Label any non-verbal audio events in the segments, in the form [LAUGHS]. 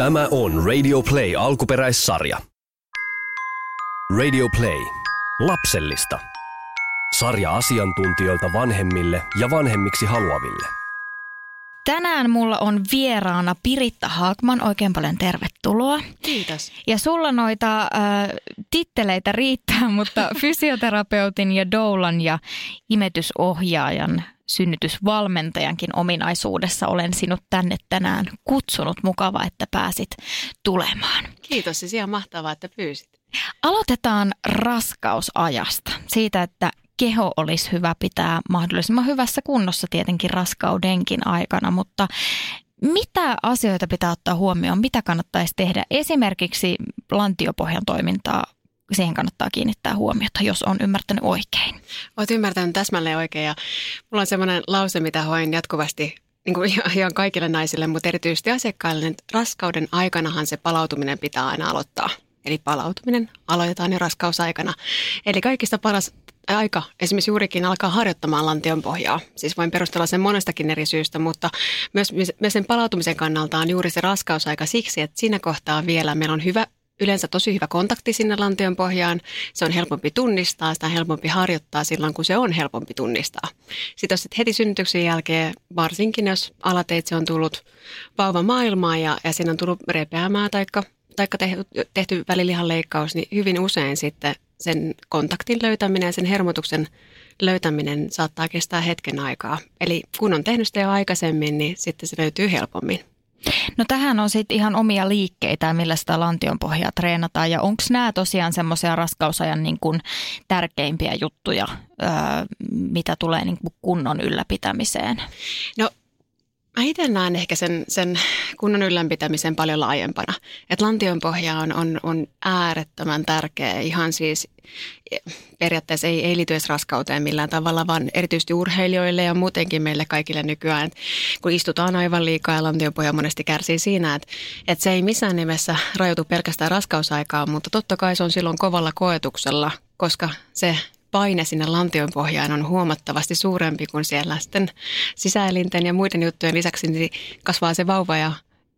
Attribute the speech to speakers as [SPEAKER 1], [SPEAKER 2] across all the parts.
[SPEAKER 1] Tämä on Radio Play alkuperäissarja. Radio Play. Lapsellista. Sarja asiantuntijoilta vanhemmille ja vanhemmiksi haluaville.
[SPEAKER 2] Tänään mulla on vieraana Piritta Haakman. Oikein paljon tervetuloa.
[SPEAKER 3] Kiitos.
[SPEAKER 2] Ja sulla noita äh, titteleitä riittää, [LAUGHS] mutta fysioterapeutin ja doulan ja imetysohjaajan synnytysvalmentajankin ominaisuudessa olen sinut tänne tänään kutsunut. Mukava, että pääsit tulemaan.
[SPEAKER 3] Kiitos, siis ihan mahtavaa, että pyysit.
[SPEAKER 2] Aloitetaan raskausajasta. Siitä, että keho olisi hyvä pitää mahdollisimman hyvässä kunnossa tietenkin raskaudenkin aikana, mutta mitä asioita pitää ottaa huomioon, mitä kannattaisi tehdä? Esimerkiksi lantiopohjan toimintaa siihen kannattaa kiinnittää huomiota, jos on ymmärtänyt oikein.
[SPEAKER 3] Olet ymmärtänyt täsmälleen oikein ja mulla on semmoinen lause, mitä hoin jatkuvasti niin kuin ihan kaikille naisille, mutta erityisesti asiakkaille, että raskauden aikanahan se palautuminen pitää aina aloittaa. Eli palautuminen aloitetaan jo raskausaikana. Eli kaikista paras aika esimerkiksi juurikin alkaa harjoittamaan lantion pohjaa. Siis voin perustella sen monestakin eri syystä, mutta myös, myös sen palautumisen kannalta on juuri se raskausaika siksi, että siinä kohtaa vielä meillä on hyvä yleensä tosi hyvä kontakti sinne lantion pohjaan. Se on helpompi tunnistaa, sitä on helpompi harjoittaa silloin, kun se on helpompi tunnistaa. Sitten jos heti synnytyksen jälkeen, varsinkin jos alateitse on tullut vauva maailmaan ja, ja siinä on tullut repeämää tai taikka tehty välilihan leikkaus, niin hyvin usein sitten sen kontaktin löytäminen ja sen hermotuksen löytäminen saattaa kestää hetken aikaa. Eli kun on tehnyt sitä jo aikaisemmin, niin sitten se löytyy helpommin.
[SPEAKER 2] No tähän on sitten ihan omia liikkeitä, millä sitä lantion pohjaa treenataan. Ja onko nämä tosiaan semmoisia raskausajan niin kuin tärkeimpiä juttuja, öö, mitä tulee niin kuin kunnon ylläpitämiseen?
[SPEAKER 3] No Mä itse näen ehkä sen, sen kunnon ylläpitämisen paljon laajempana. Että lantion pohja on, on, on äärettömän tärkeä. Ihan siis periaatteessa ei, ei liity edes raskauteen millään tavalla, vaan erityisesti urheilijoille ja muutenkin meille kaikille nykyään. Kun istutaan aivan liikaa ja lantion pohja monesti kärsii siinä, että, että se ei missään nimessä rajoitu pelkästään raskausaikaan, mutta totta kai se on silloin kovalla koetuksella, koska se paine sinne lantion pohjaan on huomattavasti suurempi kuin siellä sitten sisäelinten ja muiden juttujen lisäksi niin kasvaa se vauva ja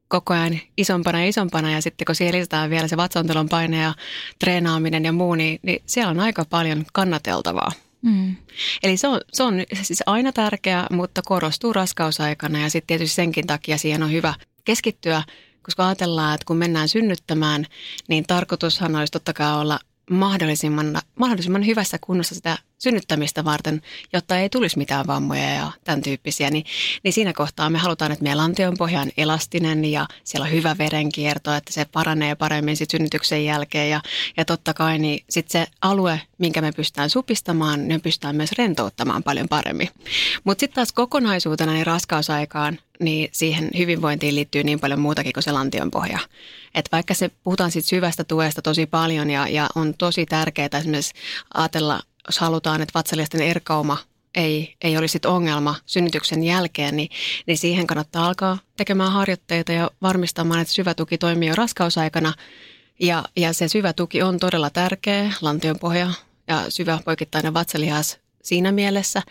[SPEAKER 3] koko ajan isompana ja isompana ja sitten kun siihen lisätään vielä se vatsantelon paine ja treenaaminen ja muu, niin, niin siellä on aika paljon kannateltavaa. Mm. Eli se on, se on siis aina tärkeä, mutta korostuu raskausaikana ja sitten tietysti senkin takia siihen on hyvä keskittyä, koska ajatellaan, että kun mennään synnyttämään, niin tarkoitushan olisi totta kai olla mahdollisimman, mahdollisimman hyvässä kunnossa sitä synnyttämistä varten, jotta ei tulisi mitään vammoja ja tämän tyyppisiä, niin, niin siinä kohtaa me halutaan, että meidän lantion pohja on elastinen ja siellä on hyvä verenkierto, että se paranee paremmin sit synnytyksen jälkeen ja, ja totta kai niin sit se alue, minkä me pystytään supistamaan, niin me pystytään myös rentouttamaan paljon paremmin. Mutta sitten taas kokonaisuutena niin raskausaikaan, niin siihen hyvinvointiin liittyy niin paljon muutakin kuin se lantion pohja. Et vaikka se puhutaan siitä syvästä tuesta tosi paljon ja, ja on tosi tärkeää esimerkiksi ajatella jos halutaan, että vatsaliasten erkauma ei, ei olisi ongelma synnytyksen jälkeen, niin, niin siihen kannattaa alkaa tekemään harjoitteita ja varmistamaan, että syvä tuki toimii jo raskausaikana. Ja, ja se syvä tuki on todella tärkeä, lantion pohja ja syvä poikittainen vatsalihas siinä mielessä,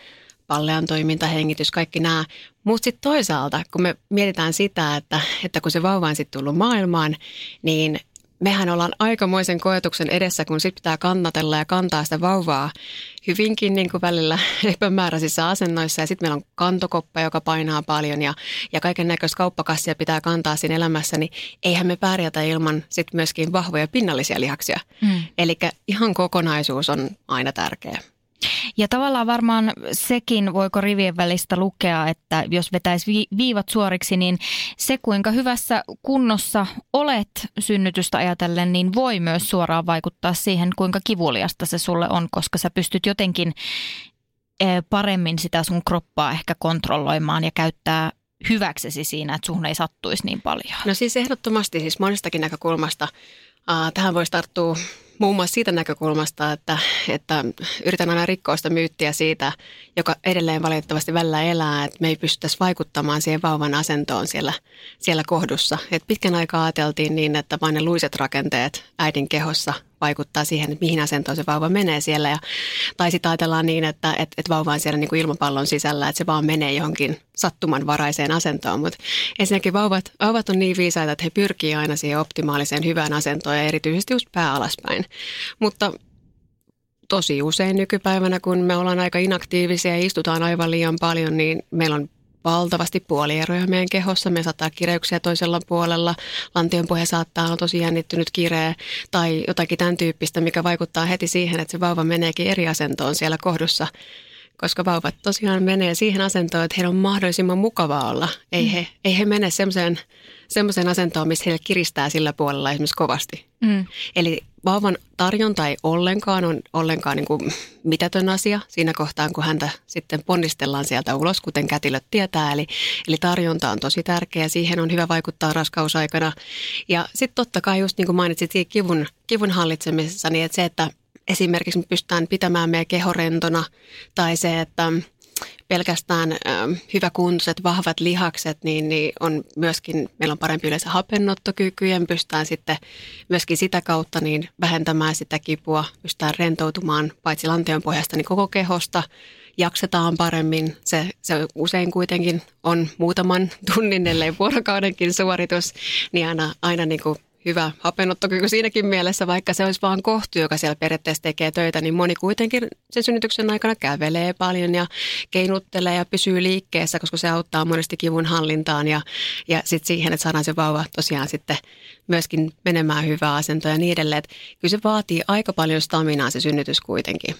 [SPEAKER 3] pallean toiminta, hengitys, kaikki nämä. Mutta sitten toisaalta, kun me mietitään sitä, että, että kun se vauva on sitten tullut maailmaan, niin mehän ollaan aikamoisen koetuksen edessä, kun sitten pitää kannatella ja kantaa sitä vauvaa hyvinkin niin kuin välillä [LAUGHS] epämääräisissä asennoissa. Ja sitten meillä on kantokoppa, joka painaa paljon ja, ja kaiken näköistä kauppakassia pitää kantaa siinä elämässä, niin eihän me pärjätä ilman sitten myöskin vahvoja pinnallisia lihaksia. Mm. Eli ihan kokonaisuus on aina tärkeä.
[SPEAKER 2] Ja tavallaan varmaan sekin, voiko rivien välistä lukea, että jos vetäisi viivat suoriksi, niin se kuinka hyvässä kunnossa olet synnytystä ajatellen, niin voi myös suoraan vaikuttaa siihen, kuinka kivuliasta se sulle on, koska sä pystyt jotenkin eh, paremmin sitä sun kroppaa ehkä kontrolloimaan ja käyttää hyväksesi siinä, että suhun ei sattuisi niin paljon.
[SPEAKER 3] No siis ehdottomasti siis monestakin näkökulmasta. Tähän voisi tarttua muun muassa siitä näkökulmasta, että, että yritän aina rikkoa sitä myyttiä siitä, joka edelleen valitettavasti välillä elää, että me ei pystyttäisi vaikuttamaan siihen vauvan asentoon siellä, siellä kohdussa. Et pitkän aikaa ajateltiin niin, että vain ne luiset rakenteet äidin kehossa vaikuttaa siihen, että mihin asentoon se vauva menee siellä. Ja, tai sitten ajatellaan niin, että, että, että vauva on siellä niin kuin ilmapallon sisällä, että se vaan menee johonkin sattumanvaraiseen asentoon. Mutta ensinnäkin vauvat, vauvat on niin viisaita, että he pyrkii aina siihen optimaaliseen hyvään asentoon ja erityisesti just pää alaspäin. Mutta tosi usein nykypäivänä, kun me ollaan aika inaktiivisia ja istutaan aivan liian paljon, niin meillä on valtavasti puolieroja meidän kehossa. Me saattaa kireyksiä toisella puolella. Lantion pohja saattaa olla tosi jännittynyt kireä tai jotakin tämän tyyppistä, mikä vaikuttaa heti siihen, että se vauva meneekin eri asentoon siellä kohdussa. Koska vauvat tosiaan menee siihen asentoon, että heillä on mahdollisimman mukavaa olla. Ei, mm. he, ei he mene semmoiseen semmoiseen asentoon, missä heille kiristää sillä puolella esimerkiksi kovasti. Mm. Eli vauvan tarjonta ei ollenkaan on ollenkaan niin kuin mitätön asia siinä kohtaa, kun häntä sitten ponnistellaan sieltä ulos, kuten kätilöt tietää. Eli, eli tarjonta on tosi tärkeä, siihen on hyvä vaikuttaa raskausaikana. Ja sitten totta kai just niin kuin mainitsit kivun, kivun hallitsemisessa, niin että se, että esimerkiksi me pystytään pitämään meidän keho rentona tai se, että pelkästään hyvä kuntoiset, vahvat lihakset, niin, niin on myöskin, meillä on parempi yleensä hapennottokyky ja pystytään sitten myöskin sitä kautta niin vähentämään sitä kipua, pystytään rentoutumaan paitsi lantion pohjasta, niin koko kehosta, jaksetaan paremmin. Se, se usein kuitenkin on muutaman tunnin, ellei vuorokaudenkin suoritus, niin aina, aina niin kuin hyvä hapenottokyky siinäkin mielessä, vaikka se olisi vaan kohtu, joka siellä periaatteessa tekee töitä, niin moni kuitenkin sen synnytyksen aikana kävelee paljon ja keinuttelee ja pysyy liikkeessä, koska se auttaa monesti kivun hallintaan ja, ja sitten siihen, että saadaan se vauva tosiaan sitten myöskin menemään hyvää asentoa ja niin edelleen. Että kyllä se vaatii aika paljon staminaa se synnytys kuitenkin.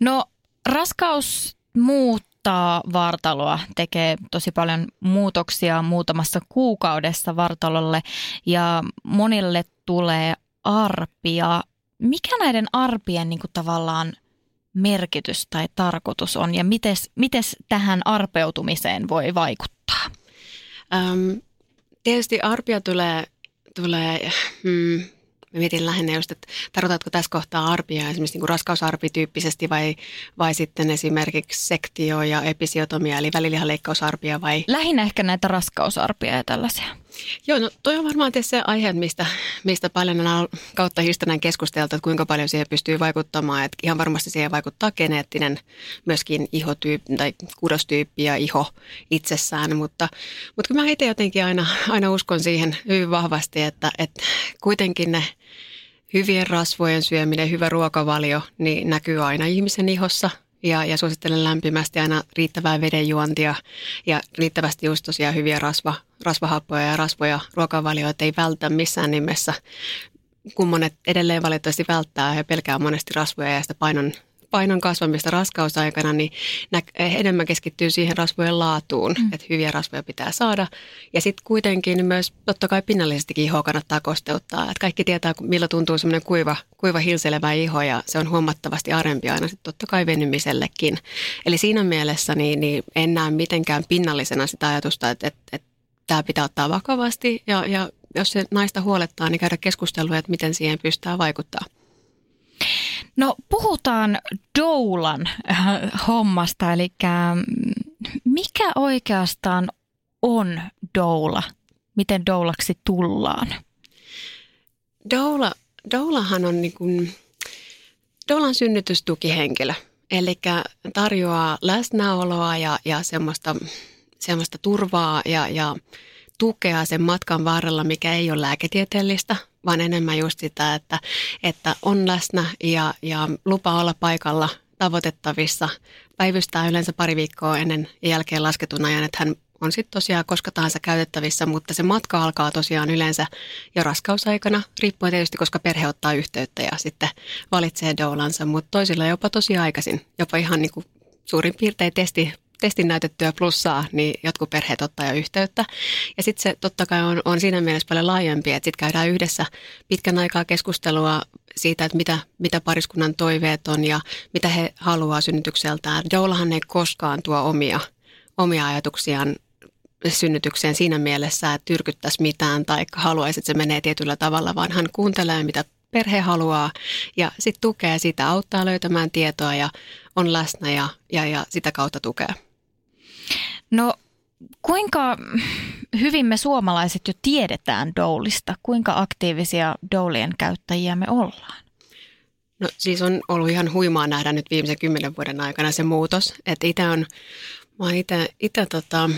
[SPEAKER 2] No raskaus muut muuttaa vartaloa, tekee tosi paljon muutoksia muutamassa kuukaudessa vartalolle ja monille tulee arpia. Mikä näiden arpien niin kuin tavallaan merkitys tai tarkoitus on ja miten tähän arpeutumiseen voi vaikuttaa?
[SPEAKER 3] Ähm, tietysti arpia tulee, tulee hmm, Mä mietin lähinnä just, että tarkoitatko tässä kohtaa arpia esimerkiksi niin raskausarpityyppisesti vai, vai sitten esimerkiksi sektio- ja episiotomia eli välilihaleikkausaarpia vai?
[SPEAKER 2] Lähinnä ehkä näitä raskausarpia ja tällaisia.
[SPEAKER 3] Joo, no toi on varmaan tietysti se aihe, mistä, mistä paljon on kautta historian keskusteltu, että kuinka paljon siihen pystyy vaikuttamaan. Että ihan varmasti siihen vaikuttaa geneettinen myöskin ihotyyppi tai kudostyyppi ja iho itsessään, mutta, mutta kyllä mä itse jotenkin aina, aina uskon siihen hyvin vahvasti, että, että kuitenkin ne hyvien rasvojen syöminen, hyvä ruokavalio, niin näkyy aina ihmisen ihossa – ja, ja suosittelen lämpimästi aina riittävää vedenjuontia ja riittävästi just tosiaan hyviä rasva, rasvahappoja ja rasvoja ruokavalioita ei vältä missään nimessä. Kun monet edelleen valitettavasti välttää ja pelkää monesti rasvoja ja sitä painon painon kasvamista raskausaikana, niin enemmän keskittyy siihen rasvojen laatuun, mm. että hyviä rasvoja pitää saada. Ja sitten kuitenkin myös totta kai pinnallisestikin ihoa kannattaa kosteuttaa. Että kaikki tietää, millä tuntuu semmoinen kuiva, kuiva hilselevä iho ja se on huomattavasti arempi aina sitten totta kai venymisellekin. Eli siinä mielessä niin, niin en näe mitenkään pinnallisena sitä ajatusta, että, että, että tämä pitää ottaa vakavasti ja, ja jos se naista huolettaa, niin käydä keskustelua, että miten siihen pystytään vaikuttaa.
[SPEAKER 2] No puhutaan doulan äh, hommasta, eli mm, mikä oikeastaan on doula? Miten doulaksi tullaan?
[SPEAKER 3] Doula, doulahan on niin kuin, doulan synnytystukihenkilö, eli tarjoaa läsnäoloa ja, ja semmoista, semmoista turvaa ja, ja tukea sen matkan varrella, mikä ei ole lääketieteellistä, vaan enemmän just sitä, että, että on läsnä ja, ja lupa olla paikalla tavoitettavissa. Päivystää yleensä pari viikkoa ennen ja jälkeen lasketun ajan, että hän on sitten tosiaan koska tahansa käytettävissä, mutta se matka alkaa tosiaan yleensä jo raskausaikana, riippuen tietysti, koska perhe ottaa yhteyttä ja sitten valitsee doulansa, mutta toisilla jopa tosi aikaisin, jopa ihan niin kuin suurin piirtein testi testin näytettyä plussaa, niin jotkut perheet ottaa jo yhteyttä. Ja sitten se totta kai on, on siinä mielessä paljon laajempi, että sitten käydään yhdessä pitkän aikaa keskustelua siitä, että mitä, mitä pariskunnan toiveet on ja mitä he haluaa synnytykseltään. Joulahan ei koskaan tuo omia, omia ajatuksiaan synnytykseen siinä mielessä, että tyrkyttäisi mitään tai haluaisi, että se menee tietyllä tavalla, vaan hän kuuntelee, mitä perhe haluaa ja sitten tukee sitä, auttaa löytämään tietoa ja on läsnä ja, ja, ja sitä kautta tukee.
[SPEAKER 2] No kuinka hyvin me suomalaiset jo tiedetään doulista? Kuinka aktiivisia doulien käyttäjiä me ollaan?
[SPEAKER 3] No siis on ollut ihan huimaa nähdä nyt viimeisen kymmenen vuoden aikana se muutos. Että itse on, mä oon itse tota,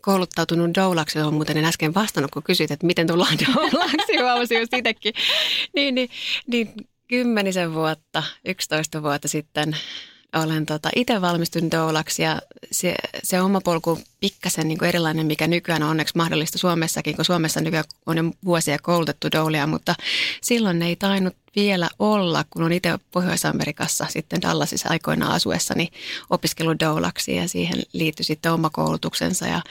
[SPEAKER 3] kouluttautunut doulaksi, on muuten en äsken vastannut, kun kysyit, että miten tullaan [LAUGHS] doulaksi, huomasin just itsekin. Niin, niin, niin kymmenisen vuotta, 11 vuotta sitten olen tota, itse valmistunut doulaksi ja se, se oma polku on pikkasen niin erilainen, mikä nykyään on onneksi mahdollista Suomessakin, kun Suomessa nykyään on jo vuosia koulutettu doulia, mutta silloin ei tainnut vielä olla, kun on itse Pohjois-Amerikassa sitten Dallasissa aikoinaan asuessani opiskellut doulaksi ja siihen liittyi sitten oma koulutuksensa ja,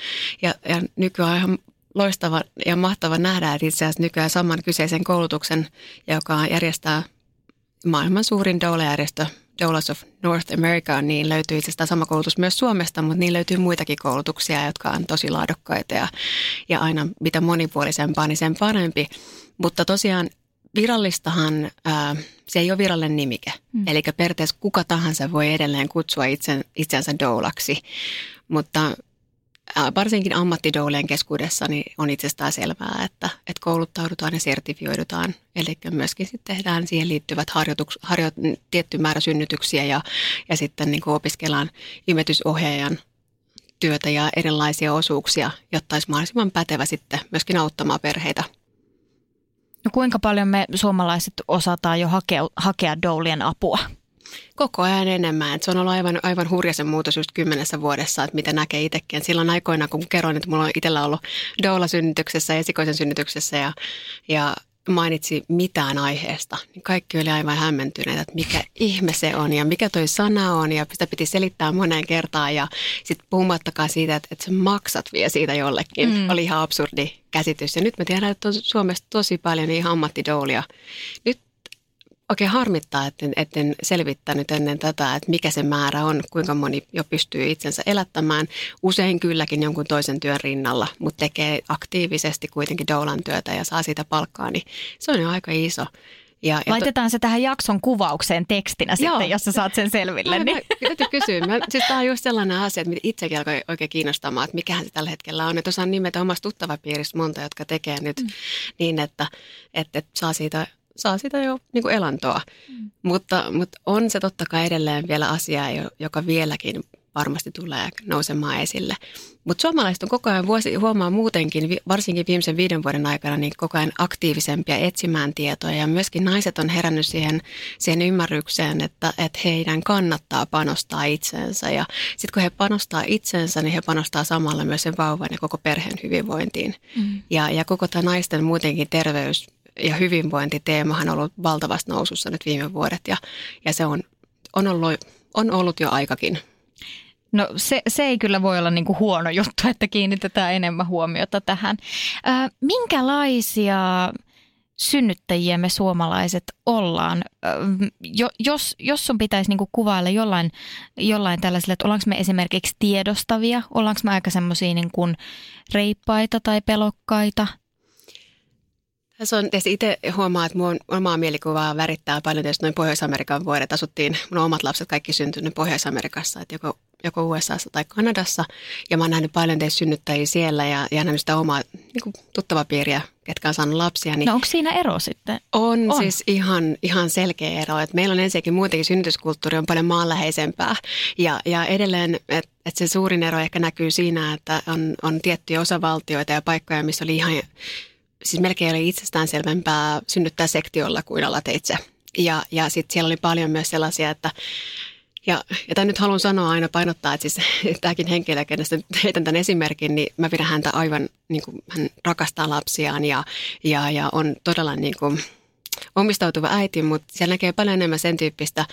[SPEAKER 3] ja, ja nykyään ihan loistava ja mahtava nähdä, että itse asiassa nykyään saman kyseisen koulutuksen, joka järjestää maailman suurin doula-järjestö Doulas of North America, niin löytyy itse asiassa sama koulutus myös Suomesta, mutta niin löytyy muitakin koulutuksia, jotka on tosi laadukkaita ja, ja aina mitä monipuolisempaa, niin sen parempi. Mutta tosiaan virallistahan, ää, se ei ole virallinen nimike. Mm. Eli periaatteessa kuka tahansa voi edelleen kutsua itsen, itsensä doulaksi, mutta varsinkin ammattidouleen keskuudessa niin on itsestään selvää, että, että kouluttaudutaan ja sertifioidutaan. Eli myöskin sitten tehdään siihen liittyvät harjoituks, harjo, tietty määrä synnytyksiä ja, ja sitten niin kuin opiskellaan imetysohjaajan työtä ja erilaisia osuuksia, jotta olisi mahdollisimman pätevä sitten myöskin auttamaan perheitä.
[SPEAKER 2] No kuinka paljon me suomalaiset osataan jo hakea, hakea doulien apua?
[SPEAKER 3] Koko ajan enemmän. Et se on ollut aivan, aivan hurja se muutos just kymmenessä vuodessa, että mitä näkee itsekin. silloin aikoina, kun kerroin, että mulla on itsellä ollut doula-synnytyksessä ja esikoisen synnytyksessä ja, ja mainitsi mitään aiheesta, niin kaikki oli aivan hämmentyneitä, että mikä ihme se on ja mikä toi sana on ja sitä piti selittää moneen kertaan ja sitten puhumattakaan siitä, että, että sä maksat vielä siitä jollekin. Mm. Oli ihan absurdi käsitys ja nyt me tiedän, että on Suomessa tosi paljon niin ammattidoulia. Nyt oikein harmittaa, etten, etten selvittänyt ennen tätä, että mikä se määrä on, kuinka moni jo pystyy itsensä elättämään. Usein kylläkin jonkun toisen työn rinnalla, mutta tekee aktiivisesti kuitenkin doulan työtä ja saa siitä palkkaa, niin se on jo aika iso.
[SPEAKER 2] Ja, ja Laitetaan to... se tähän jakson kuvaukseen tekstinä Joo. sitten, jos sä saat sen selville.
[SPEAKER 3] Niin. Täytyy kysyä. Mä, siis tämä on just sellainen asia, että itsekin alkoi oikein kiinnostamaan, että mikähän se tällä hetkellä on. Että osaan nimetä omasta tuttavapiiristä monta, jotka tekee nyt mm. niin, että, että, että saa siitä saa sitä jo niin kuin elantoa. Mm. Mutta, mutta on se totta kai edelleen vielä asia, joka vieläkin varmasti tulee nousemaan esille. Mutta suomalaiset on koko ajan vuosi, huomaa muutenkin, varsinkin viimeisen viiden vuoden aikana, niin koko ajan aktiivisempia etsimään tietoja. Ja myöskin naiset on herännyt siihen, siihen ymmärrykseen, että, että heidän kannattaa panostaa itseensä. Ja sitten kun he panostaa itseensä, niin he panostaa samalla myös sen vauvan ja koko perheen hyvinvointiin. Mm. Ja, ja koko tämä naisten muutenkin terveys ja hyvinvointiteemahan on ollut valtavasti nousussa nyt viime vuodet ja, ja se on, on, ollut, on ollut jo aikakin.
[SPEAKER 2] No se, se ei kyllä voi olla niin kuin huono juttu, että kiinnitetään enemmän huomiota tähän. Ö, minkälaisia synnyttäjiä me suomalaiset ollaan? Ö, jo, jos, jos sun pitäisi niin kuin kuvailla jollain, jollain tällaiselle, että ollaanko me esimerkiksi tiedostavia, ollaanko me aika semmoisia niin reippaita tai pelokkaita –
[SPEAKER 3] tässä on tietysti itse huomaa, että mun omaa mielikuvaa värittää paljon tietysti noin Pohjois-Amerikan vuodet. Asuttiin, mun omat lapset kaikki syntynyt Pohjois-Amerikassa, että joko, joko USAssa tai Kanadassa. Ja mä oon nähnyt paljon teistä synnyttäjiä siellä ja, ja nähnyt sitä omaa niin tuttavaa piiriä, ketkä on saanut lapsia.
[SPEAKER 2] Niin no onko siinä ero sitten?
[SPEAKER 3] On, on. siis ihan, ihan selkeä ero. Että meillä on ensinnäkin muutenkin synnytyskulttuuri on paljon maanläheisempää. Ja, ja edelleen, että et se suurin ero ehkä näkyy siinä, että on, on tiettyjä osavaltioita ja paikkoja, missä oli ihan siis melkein oli itsestäänselvempää synnyttää sektiolla kuin alateitse. Ja, ja sitten siellä oli paljon myös sellaisia, että ja, ja tämän nyt haluan sanoa aina painottaa, että siis [LAUGHS] tämäkin henkilö, kenestä heitän tämän esimerkin, niin mä pidän häntä aivan, niin kuin, hän rakastaa lapsiaan ja, ja, ja on todella niin kuin, omistautuva äiti, mutta siellä näkee paljon enemmän sen tyyppistä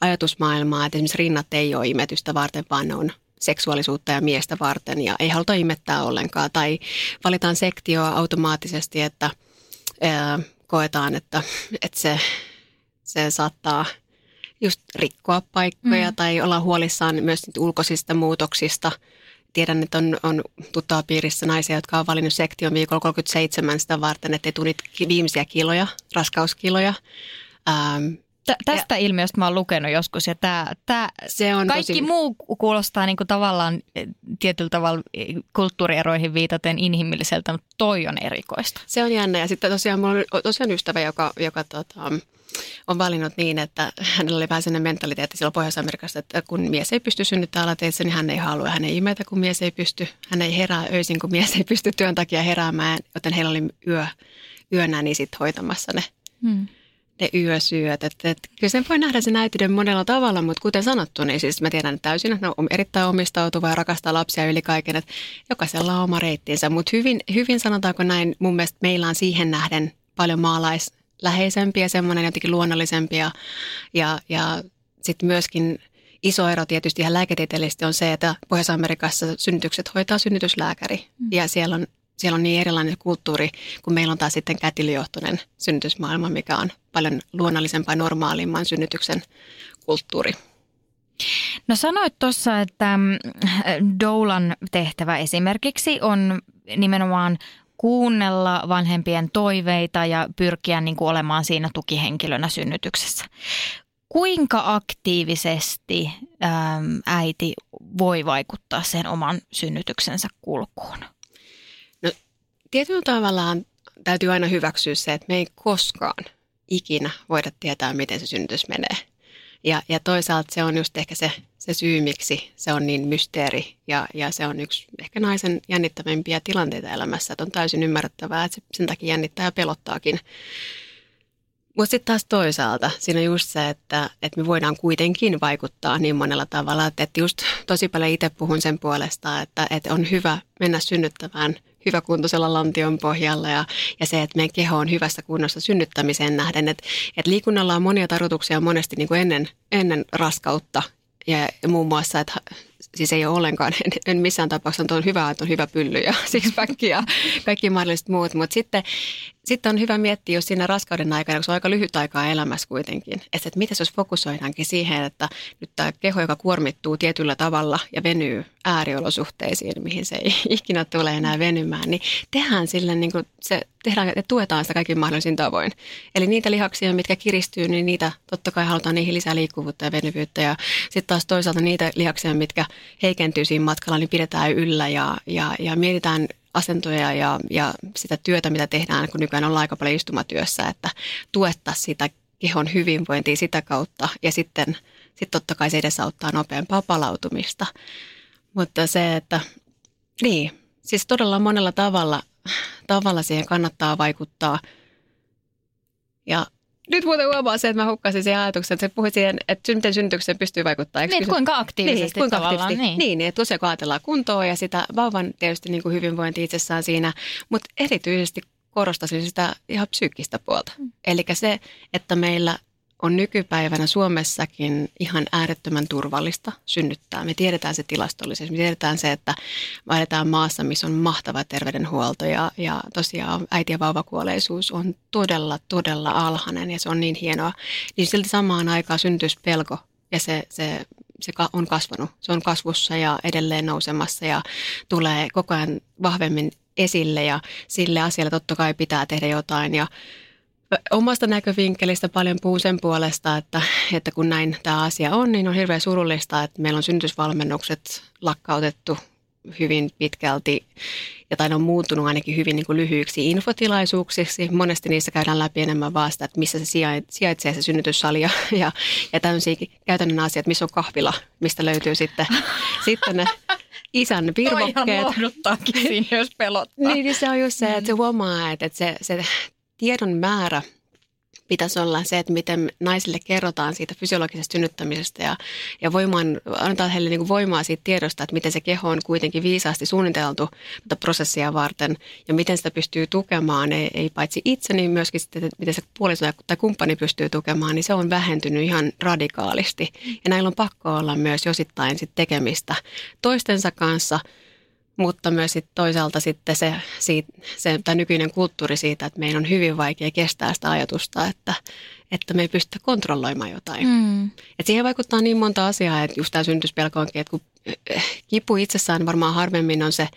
[SPEAKER 3] ajatusmaailmaa, että esimerkiksi rinnat ei ole imetystä varten, vaan ne on seksuaalisuutta ja miestä varten ja ei haluta imettää ollenkaan. Tai valitaan sektio automaattisesti, että ää, koetaan, että, että se, se saattaa just rikkoa paikkoja mm. tai olla huolissaan myös ulkoisista muutoksista. Tiedän, että on, on tuttava piirissä naisia, jotka on valinnut sektion viikolla 37 sitä varten, että ei tule viimeisiä kiloja, raskauskiloja. Ähm,
[SPEAKER 2] Tä, tästä ja, ilmiöstä mä oon lukenut joskus ja tää, tää,
[SPEAKER 3] se on
[SPEAKER 2] kaikki
[SPEAKER 3] tosi...
[SPEAKER 2] muu kuulostaa niinku tavallaan eh, tietyllä tavalla eh, kulttuurieroihin viitaten inhimilliseltä, mutta toi on erikoista.
[SPEAKER 3] Se on jännä ja sitten tosiaan mulla on tosiaan ystävä, joka, joka tota, on valinnut niin, että hänellä oli vähän sellainen mentaliteetti silloin Pohjois-Amerikassa, että kun mies ei pysty synnyttämään alateitse, niin hän ei halua. Hän ei imetä, kun mies ei pysty. Hän ei herää öisin, kun mies ei pysty työn takia heräämään, joten heillä oli yö, yönä niin sitten hoitamassa ne, hmm. Ne yösyöt. Et, et, kyllä sen voi nähdä sen äitiyden monella tavalla, mutta kuten sanottu, niin siis mä tiedän täysin, että on erittäin omistautuva ja rakastaa lapsia yli kaiken, että jokaisella on oma reittinsä. Mutta hyvin, hyvin sanotaanko näin, mun mielestä meillä on siihen nähden paljon maalais läheisempi ja semmoinen jotenkin luonnollisempi ja, ja, ja sitten myöskin iso ero tietysti ihan lääketieteellisesti on se, että Pohjois-Amerikassa synnytykset hoitaa synnytyslääkäri mm. ja siellä on, siellä on niin erilainen kulttuuri, kun meillä on taas sitten kätilöjohtoinen synnytysmaailma, mikä on paljon luonnollisempaa normaalimman synnytyksen kulttuuri.
[SPEAKER 2] No sanoit tuossa, että mm, doulan tehtävä esimerkiksi on nimenomaan kuunnella vanhempien toiveita ja pyrkiä niin kuin olemaan siinä tukihenkilönä synnytyksessä. Kuinka aktiivisesti äiti voi vaikuttaa sen oman synnytyksensä kulkuun?
[SPEAKER 3] Tietyllä tavallaan täytyy aina hyväksyä se, että me ei koskaan ikinä voida tietää, miten se synnytys menee. Ja, ja toisaalta se on just ehkä se, se syy, miksi se on niin mysteeri ja, ja se on yksi ehkä naisen jännittävimpiä tilanteita elämässä, että on täysin ymmärrettävää, että se sen takia jännittää ja pelottaakin. Mutta sitten taas toisaalta siinä on just se, että, että me voidaan kuitenkin vaikuttaa niin monella tavalla, että, että just tosi paljon itse puhun sen puolesta, että, että on hyvä mennä synnyttämään – hyväkuntoisella lantion pohjalla ja, ja se, että meidän keho on hyvässä kunnossa synnyttämiseen nähden. Että, että liikunnalla on monia tarkoituksia monesti niin kuin ennen, ennen raskautta ja muun muassa, että siis ei ole ollenkaan, en, en missään tapauksessa on hyvä, että on hyvä pylly ja [LAUGHS] sixpack ja kaikki mahdolliset muut, mutta sitten, sitten on hyvä miettiä jos siinä raskauden aikana, kun se on aika lyhyt aikaa elämässä kuitenkin, että, että miten jos fokusoidaankin siihen, että nyt tämä keho, joka kuormittuu tietyllä tavalla ja venyy ääriolosuhteisiin, mihin se ei [LAUGHS] ikinä tule enää venymään, niin tehdään sille niin kuin se, tehdään, että tuetaan sitä kaikin mahdollisin tavoin. Eli niitä lihaksia, mitkä kiristyy, niin niitä totta kai halutaan niihin lisää liikkuvuutta ja venyvyyttä ja sitten taas toisaalta niitä lihaksia, mitkä heikentyy siinä matkalla, niin pidetään yllä ja, ja, ja mietitään asentoja ja, ja sitä työtä, mitä tehdään, kun nykyään ollaan aika paljon istumatyössä, että tuetta sitä kehon hyvinvointia sitä kautta ja sitten sit totta kai se edesauttaa nopeampaa palautumista. Mutta se, että niin, siis todella monella tavalla, tavalla siihen kannattaa vaikuttaa. Ja nyt muuten huomaa se, että mä hukkasin sen ajatuksen, että se puhui siihen, että miten synnytykseen pystyy vaikuttamaan.
[SPEAKER 2] Niin, kuinka aktiivisesti niin, kuinka tavallaan.
[SPEAKER 3] Aktiivisesti, niin. niin, että tosiaan kun ajatellaan kuntoa ja sitä vauvan tietysti niin kuin hyvinvointi itsessään siinä, mutta erityisesti korostaisin sitä ihan psyykkistä puolta. Mm. Eli se, että meillä on nykypäivänä Suomessakin ihan äärettömän turvallista synnyttää. Me tiedetään se tilastollisesti. Me tiedetään se, että eletään maassa, missä on mahtava terveydenhuolto ja, ja tosiaan äiti- ja vauvakuolleisuus on todella, todella alhainen ja se on niin hienoa. Niin silti samaan aikaan syntyspelko ja se, se, se on kasvanut. Se on kasvussa ja edelleen nousemassa ja tulee koko ajan vahvemmin esille ja sille asialle totta kai pitää tehdä jotain ja omasta näkövinkkelistä paljon puhun sen puolesta, että, että kun näin tämä asia on, niin on hirveän surullista, että meillä on synnytysvalmennukset lakkautettu hyvin pitkälti ja tai ne on muuttunut ainakin hyvin niin kuin lyhyiksi infotilaisuuksiksi. Monesti niissä käydään läpi enemmän vaan sitä, että missä se sijaitsee se synnytyssali ja, ja, ja tämmöisiä käytännön asiat, missä on kahvila, mistä löytyy sitten, sitten ne isän virvokkeet.
[SPEAKER 2] Toi siinä, jos pelottaa.
[SPEAKER 3] Niin, niin se on just se, että se huomaa, että, että se, se tiedon määrä pitäisi olla se, että miten naisille kerrotaan siitä fysiologisesta synnyttämisestä ja, ja voimaan, annetaan heille niin voimaa siitä tiedosta, että miten se keho on kuitenkin viisaasti suunniteltu tätä prosessia varten ja miten sitä pystyy tukemaan, ei, ei paitsi itse, niin myöskin sitten, että miten se puoliso tai kumppani pystyy tukemaan, niin se on vähentynyt ihan radikaalisti. Ja näillä on pakko olla myös josittain sit tekemistä toistensa kanssa – mutta myös sit toisaalta sitten se, siitä, se tämä nykyinen kulttuuri siitä, että meidän on hyvin vaikea kestää sitä ajatusta, että, että me ei pystytä kontrolloimaan jotain. Mm. Et siihen vaikuttaa niin monta asiaa, että just tämä syntyspelko onkin, että kun eh, kipu itsessään varmaan harvemmin on se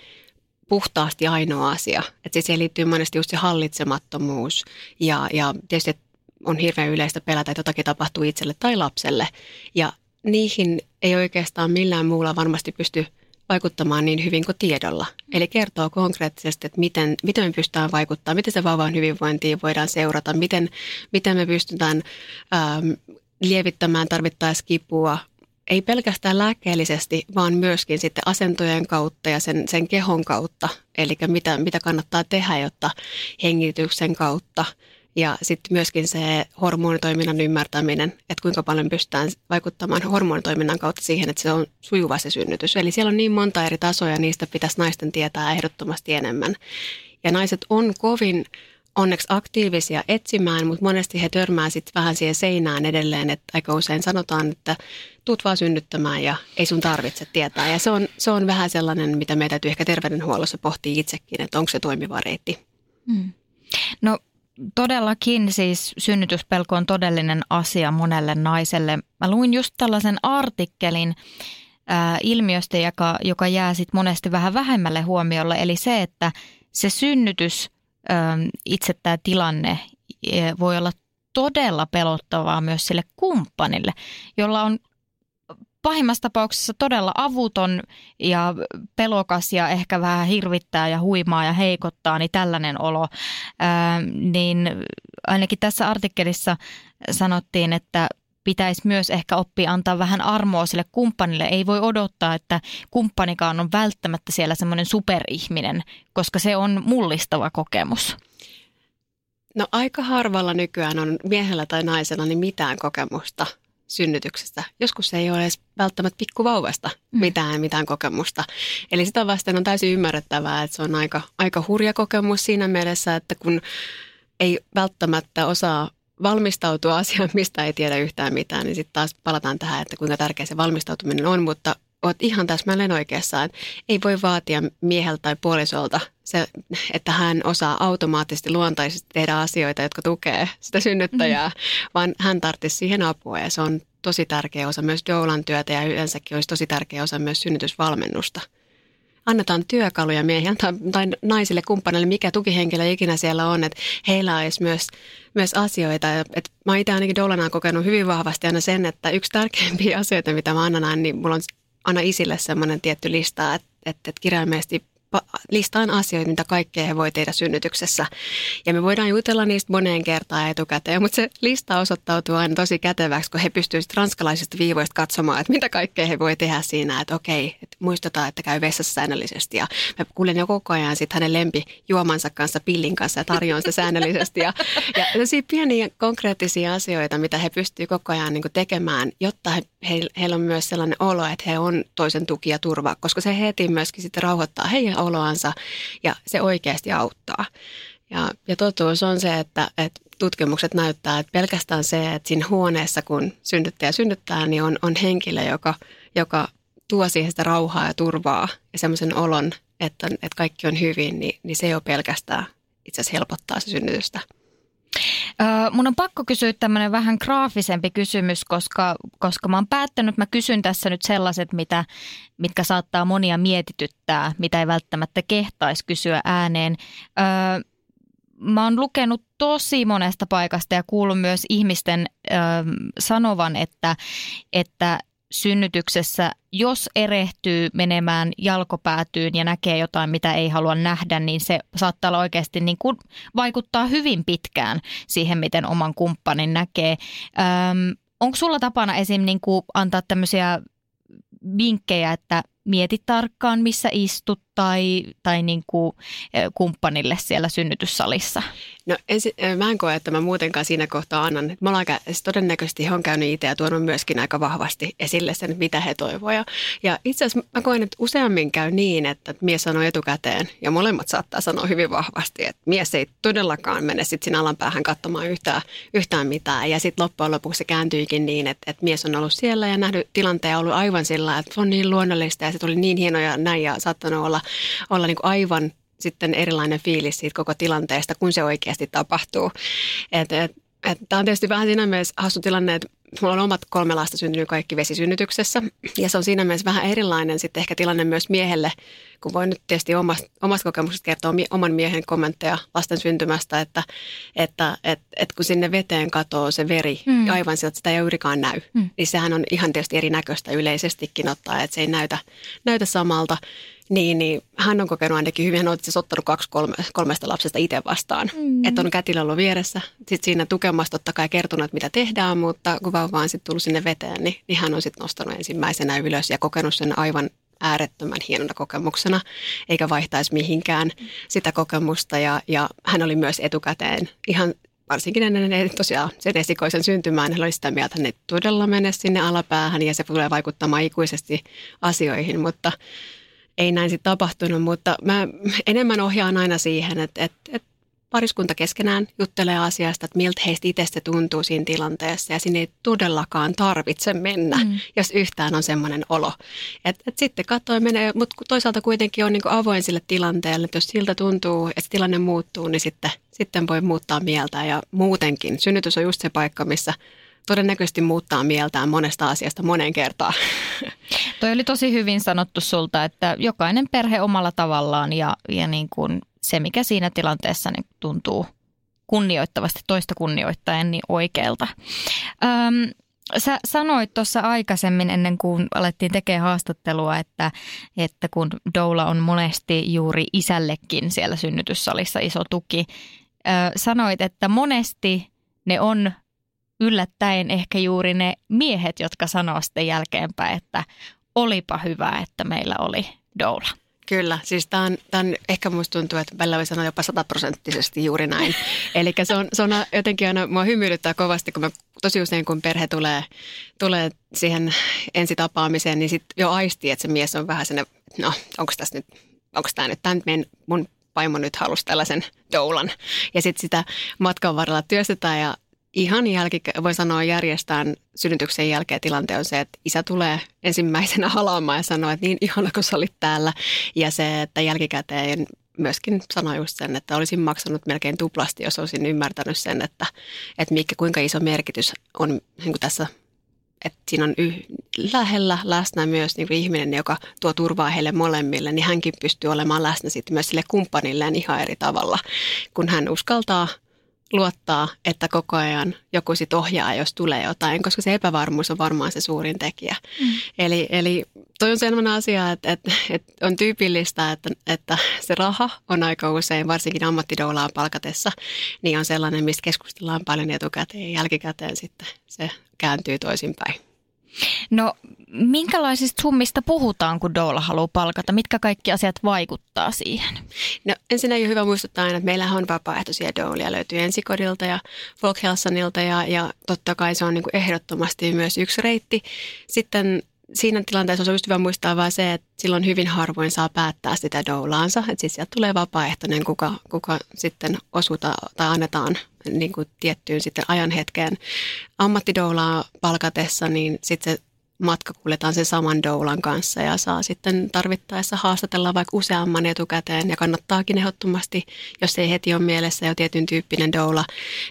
[SPEAKER 3] puhtaasti ainoa asia. Että siihen liittyy monesti just se hallitsemattomuus ja, ja tietysti, että on hirveän yleistä pelätä, että jotakin tapahtuu itselle tai lapselle. Ja niihin ei oikeastaan millään muulla varmasti pysty vaikuttamaan niin hyvin kuin tiedolla. Eli kertoo konkreettisesti, että miten, miten me pystytään vaikuttamaan, miten se vauvan hyvinvointiin voidaan seurata, miten, miten me pystytään ähm, lievittämään tarvittaessa kipua, ei pelkästään lääkkeellisesti, vaan myöskin sitten asentojen kautta ja sen, sen kehon kautta. Eli mitä, mitä kannattaa tehdä, jotta hengityksen kautta ja sitten myöskin se hormonitoiminnan ymmärtäminen, että kuinka paljon pystytään vaikuttamaan hormonitoiminnan kautta siihen, että se on sujuva se synnytys. Eli siellä on niin monta eri tasoja, niistä pitäisi naisten tietää ehdottomasti enemmän. Ja naiset on kovin onneksi aktiivisia etsimään, mutta monesti he törmää sitten vähän siihen seinään edelleen, että aika usein sanotaan, että tuut vaan synnyttämään ja ei sun tarvitse tietää. Ja se on, se on vähän sellainen, mitä meidän täytyy ehkä terveydenhuollossa pohtia itsekin, että onko se toimiva reitti.
[SPEAKER 2] Hmm. No todellakin siis synnytyspelko on todellinen asia monelle naiselle. Mä luin just tällaisen artikkelin ää, ilmiöstä, joka, joka jää sit monesti vähän vähemmälle huomiolle, eli se, että se synnytys, ää, itse tämä tilanne voi olla todella pelottavaa myös sille kumppanille, jolla on pahimmassa tapauksessa todella avuton ja pelokas ja ehkä vähän hirvittää ja huimaa ja heikottaa, niin tällainen olo. Ää, niin ainakin tässä artikkelissa sanottiin, että pitäisi myös ehkä oppia antaa vähän armoa sille kumppanille. Ei voi odottaa, että kumppanikaan on välttämättä siellä semmoinen superihminen, koska se on mullistava kokemus.
[SPEAKER 3] No aika harvalla nykyään on miehellä tai naisella niin mitään kokemusta synnytyksestä. Joskus ei ole edes välttämättä pikkuvauvasta mm. mitään, mitään kokemusta. Eli sitä vasten on täysin ymmärrettävää, että se on aika, aika hurja kokemus siinä mielessä, että kun ei välttämättä osaa valmistautua [LAUGHS] asiaan, mistä ei tiedä yhtään mitään, niin sitten taas palataan tähän, että kuinka tärkeä se valmistautuminen on, mutta oot ihan täsmälleen oikeassa, että ei voi vaatia mieheltä tai puolisolta se, että hän osaa automaattisesti luontaisesti tehdä asioita, jotka tukee sitä synnyttäjää, mm-hmm. vaan hän tarvitsisi siihen apua ja se on tosi tärkeä osa myös doulan työtä ja yleensäkin olisi tosi tärkeä osa myös synnytysvalmennusta. Annetaan työkaluja miehille tai, tai naisille, kumppaneille, mikä tukihenkilö ikinä siellä on, että heillä olisi myös, myös asioita. Et mä itse ainakin doulana kokenut hyvin vahvasti aina sen, että yksi tärkeimpiä asioita, mitä mä annan, niin mulla on aina isille semmoinen tietty lista, että, että, että kirjaimellisesti listaan asioita, mitä kaikkea he voi tehdä synnytyksessä. Ja me voidaan jutella niistä moneen kertaan etukäteen, mutta se lista osoittautuu aina tosi käteväksi, kun he pystyvät ranskalaisista viivoista katsomaan, että mitä kaikkea he voi tehdä siinä, että okei, että muistetaan, että käy vessassa säännöllisesti. Ja mä kuulen jo koko ajan sitten hänen lempi juomansa kanssa, pillin kanssa ja tarjoan sitä säännöllisesti. Ja, ja pieniä konkreettisia asioita, mitä he pystyvät koko ajan niin tekemään, jotta he, he, heillä on myös sellainen olo, että he on toisen tuki ja turva, koska se heti myöskin sitten rauhoittaa heidän oloansa ja se oikeasti auttaa. Ja, ja totuus on se, että, että tutkimukset näyttää, että pelkästään se, että siinä huoneessa, kun synnyttäjä synnyttää, niin on, on henkilö, joka, joka tuo siihen sitä rauhaa ja turvaa ja semmoisen olon, että, että kaikki on hyvin, niin, niin se jo pelkästään itse asiassa helpottaa se synnytystä.
[SPEAKER 2] Mun on pakko kysyä tämmöinen vähän graafisempi kysymys, koska, koska mä oon päättänyt, mä kysyn tässä nyt sellaiset, mitä, mitkä saattaa monia mietityttää, mitä ei välttämättä kehtaisi kysyä ääneen. Öö, mä oon lukenut tosi monesta paikasta ja kuullut myös ihmisten öö, sanovan, että, että synnytyksessä, jos erehtyy menemään jalkopäätyyn ja näkee jotain, mitä ei halua nähdä, niin se saattaa olla oikeasti niin kuin vaikuttaa hyvin pitkään siihen, miten oman kumppanin näkee. Öm, onko sulla tapana esim. Niin kuin antaa tämmöisiä vinkkejä, että mieti tarkkaan, missä istut tai, tai niin kuin kumppanille siellä synnytyssalissa?
[SPEAKER 3] No ensi, mä en koe, että mä muutenkaan siinä kohtaa annan. Olen aika, siis todennäköisesti he on käynyt itse ja tuonut myöskin aika vahvasti esille sen, mitä he toivoo. Ja, itse asiassa mä koen, että useammin käy niin, että mies sanoo etukäteen ja molemmat saattaa sanoa hyvin vahvasti, että mies ei todellakaan mene sitten siinä alan päähän katsomaan yhtään, yhtään mitään. Ja sitten loppujen lopuksi se kääntyykin niin, että, että mies on ollut siellä ja nähnyt tilanteen ollut aivan sillä, että on niin luonnollista ja se tuli niin hienoja näin ja saattanut olla, olla niin kuin aivan sitten erilainen fiilis siitä koko tilanteesta, kun se oikeasti tapahtuu. Tämä on tietysti vähän siinä mielessä hassu tilanne, että mulla on omat kolme lasta syntynyt kaikki vesisynnytyksessä. Ja se on siinä mielessä vähän erilainen sitten ehkä tilanne myös miehelle, kun voin nyt tietysti omasta, omasta kokemuksesta kertoa oman miehen kommentteja lasten syntymästä, että, että et, et kun sinne veteen katoo se veri mm. aivan sieltä, sitä ei juurikaan näy, mm. niin sehän on ihan tietysti erinäköistä yleisestikin ottaa, että se ei näytä, näytä samalta. Niin, niin hän on kokenut ainakin hyvin, hän on siis ottanut kaksi kolme, kolmesta lapsesta itse vastaan. Mm. Että on kätilö ollut vieressä, sitten siinä tukemassa totta kai kertonut, mitä tehdään, mutta kun vauva on sitten tullut sinne veteen, niin, niin hän on sitten nostanut ensimmäisenä ylös ja kokenut sen aivan äärettömän hienona kokemuksena, eikä vaihtaisi mihinkään sitä kokemusta. Ja, ja hän oli myös etukäteen ihan varsinkin ennen tosiaan sen esikoisen syntymään, hän oli sitä mieltä, että ne todella mene sinne alapäähän ja se tulee vaikuttamaan ikuisesti asioihin, mutta ei näin sitten tapahtunut, mutta mä enemmän ohjaan aina siihen, että, että, että pariskunta keskenään juttelee asiasta, että miltä heistä itse tuntuu siinä tilanteessa ja sinne ei todellakaan tarvitse mennä, mm. jos yhtään on semmoinen olo. Et, et sitten katsoo menee, mutta toisaalta kuitenkin on niinku avoin sille tilanteelle, että jos siltä tuntuu, että tilanne muuttuu, niin sitten, sitten voi muuttaa mieltä ja muutenkin. Synnytys on just se paikka, missä todennäköisesti muuttaa mieltään monesta asiasta monen kertaan.
[SPEAKER 2] Toi oli tosi hyvin sanottu sulta, että jokainen perhe omalla tavallaan ja, ja niin kuin se, mikä siinä tilanteessa niin tuntuu kunnioittavasti toista kunnioittaen niin oikealta. Öm, Sä sanoit tuossa aikaisemmin ennen kuin alettiin tekemään haastattelua, että, että kun Doula on monesti juuri isällekin siellä synnytyssalissa iso tuki. Ö, sanoit, että monesti ne on yllättäen ehkä juuri ne miehet, jotka sanoo sitten jälkeenpäin, että olipa hyvä, että meillä oli doula.
[SPEAKER 3] Kyllä, siis tämä on, on, ehkä musta tuntuu, että välillä voi sanoa jopa sataprosenttisesti juuri näin. [LAUGHS] Eli se on, se on jotenkin aina, mua hymyilyttää kovasti, kun mä tosi usein kun perhe tulee, tulee siihen ensitapaamiseen, niin sitten jo aistii, että se mies on vähän sellainen, no onko tässä nyt, onko tämä nyt, tämän mun vaimo nyt halusi tällaisen doulan. Ja sitten sitä matkan varrella työstetään ja ihan jälkikä, voi sanoa järjestään synnytyksen jälkeen tilanteen on se, että isä tulee ensimmäisenä halaamaan ja sanoo, että niin ihana kun sä olit täällä. Ja se, että jälkikäteen myöskin sanoi just sen, että olisin maksanut melkein tuplasti, jos olisin ymmärtänyt sen, että, että mikä, kuinka iso merkitys on niin kuin tässä että siinä on yh, lähellä läsnä myös niin kuin ihminen, joka tuo turvaa heille molemmille, niin hänkin pystyy olemaan läsnä sitten myös sille kumppanilleen ihan eri tavalla, kun hän uskaltaa – luottaa, että koko ajan joku sit ohjaa, jos tulee jotain, koska se epävarmuus on varmaan se suurin tekijä. Mm. Eli, eli toi on sellainen asia, että, että, että on tyypillistä, että, että se raha on aika usein, varsinkin ammattidoulaan palkatessa, niin on sellainen, mistä keskustellaan paljon etukäteen ja jälkikäteen sitten se kääntyy toisinpäin.
[SPEAKER 2] No minkälaisista summista puhutaan, kun Doola haluaa palkata? Mitkä kaikki asiat vaikuttaa siihen?
[SPEAKER 3] No ensinnäkin hyvä muistuttaa aina, että meillähän on vapaaehtoisia Doolia. Löytyy Ensikodilta ja Folkhälsanilta ja, ja totta kai se on niin kuin ehdottomasti myös yksi reitti. Sitten siinä tilanteessa on hyvä muistaa vaan se, että silloin hyvin harvoin saa päättää sitä doulaansa. Että siis sieltä tulee vapaaehtoinen, kuka, kuka sitten osuta tai annetaan niin kuin tiettyyn sitten ajan hetkeen ammattidoulaa palkatessa, niin sitten se matka kuljetaan sen saman doulan kanssa ja saa sitten tarvittaessa haastatella vaikka useamman etukäteen ja kannattaakin ehdottomasti, jos ei heti ole mielessä jo tietyn tyyppinen doula,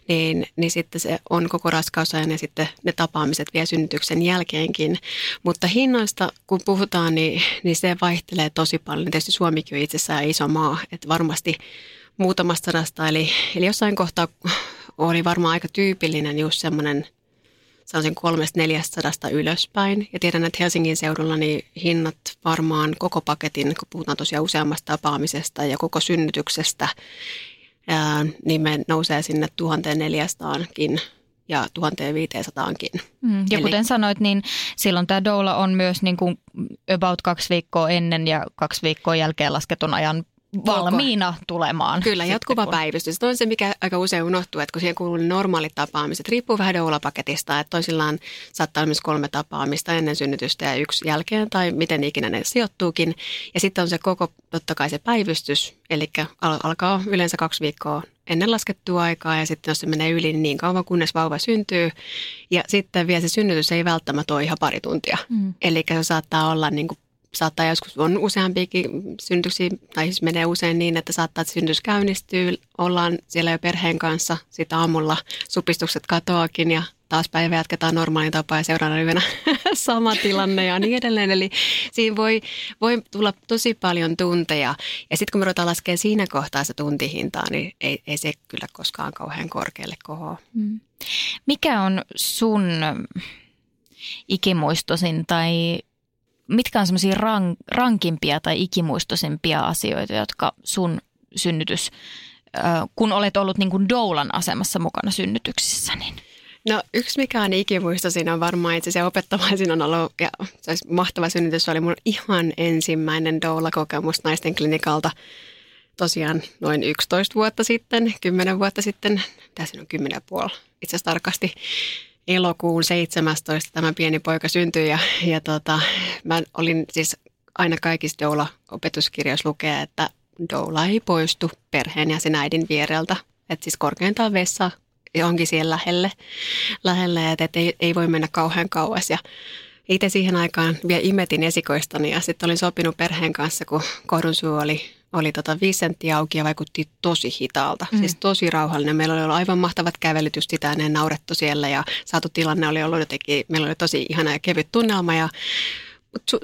[SPEAKER 3] niin, niin sitten se on koko raskausajan ja sitten ne tapaamiset vielä synnytyksen jälkeenkin. Mutta hinnoista kun puhutaan, niin, niin se vaihtelee tosi paljon. Tietysti Suomikin on itsessään iso maa, että varmasti muutamasta sadasta, eli, eli jossain kohtaa oli varmaan aika tyypillinen just semmoinen sanoisin kolmesta neljästä ylöspäin. Ja tiedän, että Helsingin seudulla niin hinnat varmaan koko paketin, kun puhutaan tosiaan useammasta tapaamisesta ja koko synnytyksestä, ää, niin me nousee sinne 1400kin ja 1500kin.
[SPEAKER 2] Mm, ja Eli, kuten sanoit, niin silloin tämä doula on myös niin kuin about kaksi viikkoa ennen ja kaksi viikkoa jälkeen lasketun ajan valmiina tulemaan.
[SPEAKER 3] Kyllä, jatkuva kun... päivystys. Se on se, mikä aika usein unohtuu, että kun siihen kuuluu normaalit tapaamiset, riippuu vähän doulapaketista, että toisillaan saattaa olla myös kolme tapaamista ennen synnytystä ja yksi jälkeen, tai miten ikinä ne sijoittuukin. Ja sitten on se koko, totta kai se päivystys, eli alkaa yleensä kaksi viikkoa ennen laskettua aikaa ja sitten jos se menee yli niin, niin kauan kunnes vauva syntyy. Ja sitten vielä se synnytys ei välttämättä ole ihan pari tuntia. Mm. Eli se saattaa olla niin kuin saattaa joskus, on useampiakin synnytyksiä, tai siis menee usein niin, että saattaa, että synnytys käynnistyy, ollaan siellä jo perheen kanssa, sitä aamulla supistukset katoakin ja taas päivä jatketaan normaalin tapaa ja seuraavana yönä [LAUGHS] sama tilanne ja niin edelleen. Eli siinä voi, voi tulla tosi paljon tunteja ja sitten kun me ruvetaan laskemaan siinä kohtaa se tuntihintaa, niin ei, ei se kyllä koskaan kauhean korkealle kohoa. Mm.
[SPEAKER 2] Mikä on sun ikimuistosin tai mitkä on semmoisia rank, rankimpia tai ikimuistosimpia asioita, jotka sun synnytys, kun olet ollut niin kuin doulan asemassa mukana synnytyksissä, niin –
[SPEAKER 3] No yksi mikä on ikimuistosin on varmaan itse se opettamaisin on ollut, ja se olisi mahtava synnytys, se oli mun ihan ensimmäinen doula-kokemus naisten klinikalta tosiaan noin 11 vuotta sitten, 10 vuotta sitten, tässä on 10 ja puoli itse asiassa tarkasti elokuun 17 tämä pieni poika syntyi ja, ja tota, mä olin siis aina kaikissa doula-opetuskirjoissa lukea, että doula ei poistu perheen ja sen äidin viereltä. Että siis korkeintaan vessa onkin siellä lähelle, lähelle että et ei, ei voi mennä kauhean kauas. Ja itse siihen aikaan vielä imetin esikoistani ja sitten olin sopinut perheen kanssa, kun kohdun oli oli tota viisi senttiä auki ja vaikutti tosi hitaalta. Mm. Siis tosi rauhallinen. Meillä oli ollut aivan mahtavat kävelyt just sitä ennen naurettu siellä ja saatu tilanne oli ollut jotenkin, meillä oli tosi ihana ja kevyt tunnelma ja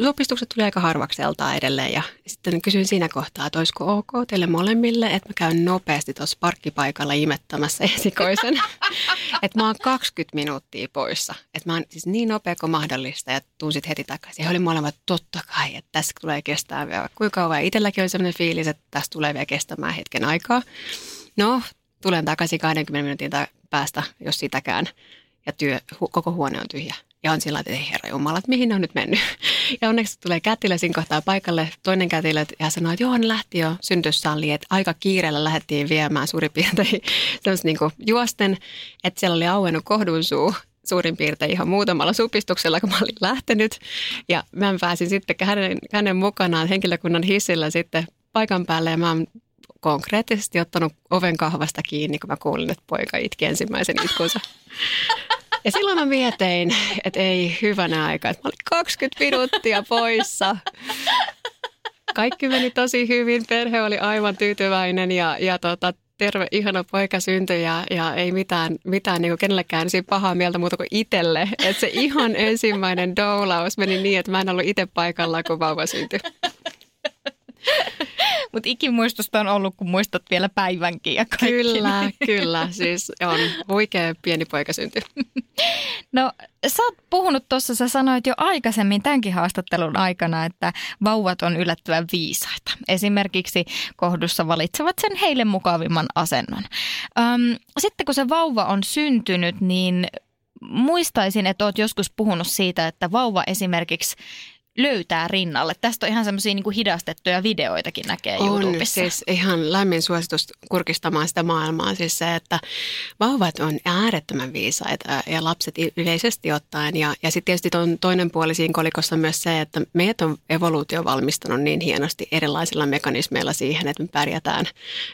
[SPEAKER 3] supistukset tuli aika harvakseltaan edelleen ja sitten kysyin siinä kohtaa, että olisiko ok teille molemmille, että mä käyn nopeasti tuossa parkkipaikalla imettämässä esikoisen. [LAUGHS] että mä oon 20 minuuttia poissa. Että mä oon siis niin nopea kuin mahdollista ja tuun sitten heti takaisin. Ja he oli molemmat totta kai, että tässä tulee kestää vielä kuinka kauan. Itselläkin oli sellainen fiilis, että tässä tulee vielä kestämään hetken aikaa. No, tulen takaisin 20 minuutin päästä, jos sitäkään. Ja työ, koko huone on tyhjä. Ja on sillä että ei herra Jumala, että mihin ne on nyt mennyt. [LAUGHS] Ja onneksi tulee kätilö siinä kohtaa paikalle, toinen kätilö ja sanoo, että joo, ne lähti jo syntyssaliin, että aika kiireellä lähdettiin viemään suurin piirtein [LAUGHS] niin juosten, että siellä oli auennut kohdun suu suurin piirtein ihan muutamalla supistuksella, kun mä olin lähtenyt. Ja mä pääsin sitten hänen, hänen mukanaan henkilökunnan hissillä sitten paikan päälle ja mä konkreettisesti ottanut oven kahvasta kiinni, kun mä kuulin, että poika itki ensimmäisen itkunsa. [LAUGHS] Ja silloin mä mietin, että ei hyvänä aika, että mä olin 20 minuuttia poissa. Kaikki meni tosi hyvin, perhe oli aivan tyytyväinen ja, ja tota, terve, ihana poika syntyi ja, ja ei mitään, mitään niin kenellekään siinä pahaa mieltä muuta kuin itselle. Että se ihan ensimmäinen doulaus meni niin, että mä en ollut itse paikalla, kun vauva syntyi. [LAUGHS]
[SPEAKER 2] Mutta ikimuistosta on ollut, kun muistat vielä päivänkin ja kaikki.
[SPEAKER 3] Kyllä, kyllä. Siis on huikea pieni poika synty. [LAUGHS]
[SPEAKER 2] No sä oot puhunut tuossa, sä sanoit jo aikaisemmin tämänkin haastattelun aikana, että vauvat on yllättävän viisaita. Esimerkiksi kohdussa valitsevat sen heille mukavimman asennon. Öm, sitten kun se vauva on syntynyt, niin muistaisin, että oot joskus puhunut siitä, että vauva esimerkiksi löytää rinnalle. Tästä on ihan semmoisia niin hidastettuja videoitakin näkee on, YouTubessa.
[SPEAKER 3] siis ihan lämmin suositus kurkistamaan sitä maailmaa. Siis se, että vauvat on äärettömän viisaita ja lapset yleisesti ottaen. Ja, ja sitten tietysti on toinen puoli siinä kolikossa myös se, että meidät on evoluutio valmistanut niin hienosti erilaisilla mekanismeilla siihen, että me pärjätään.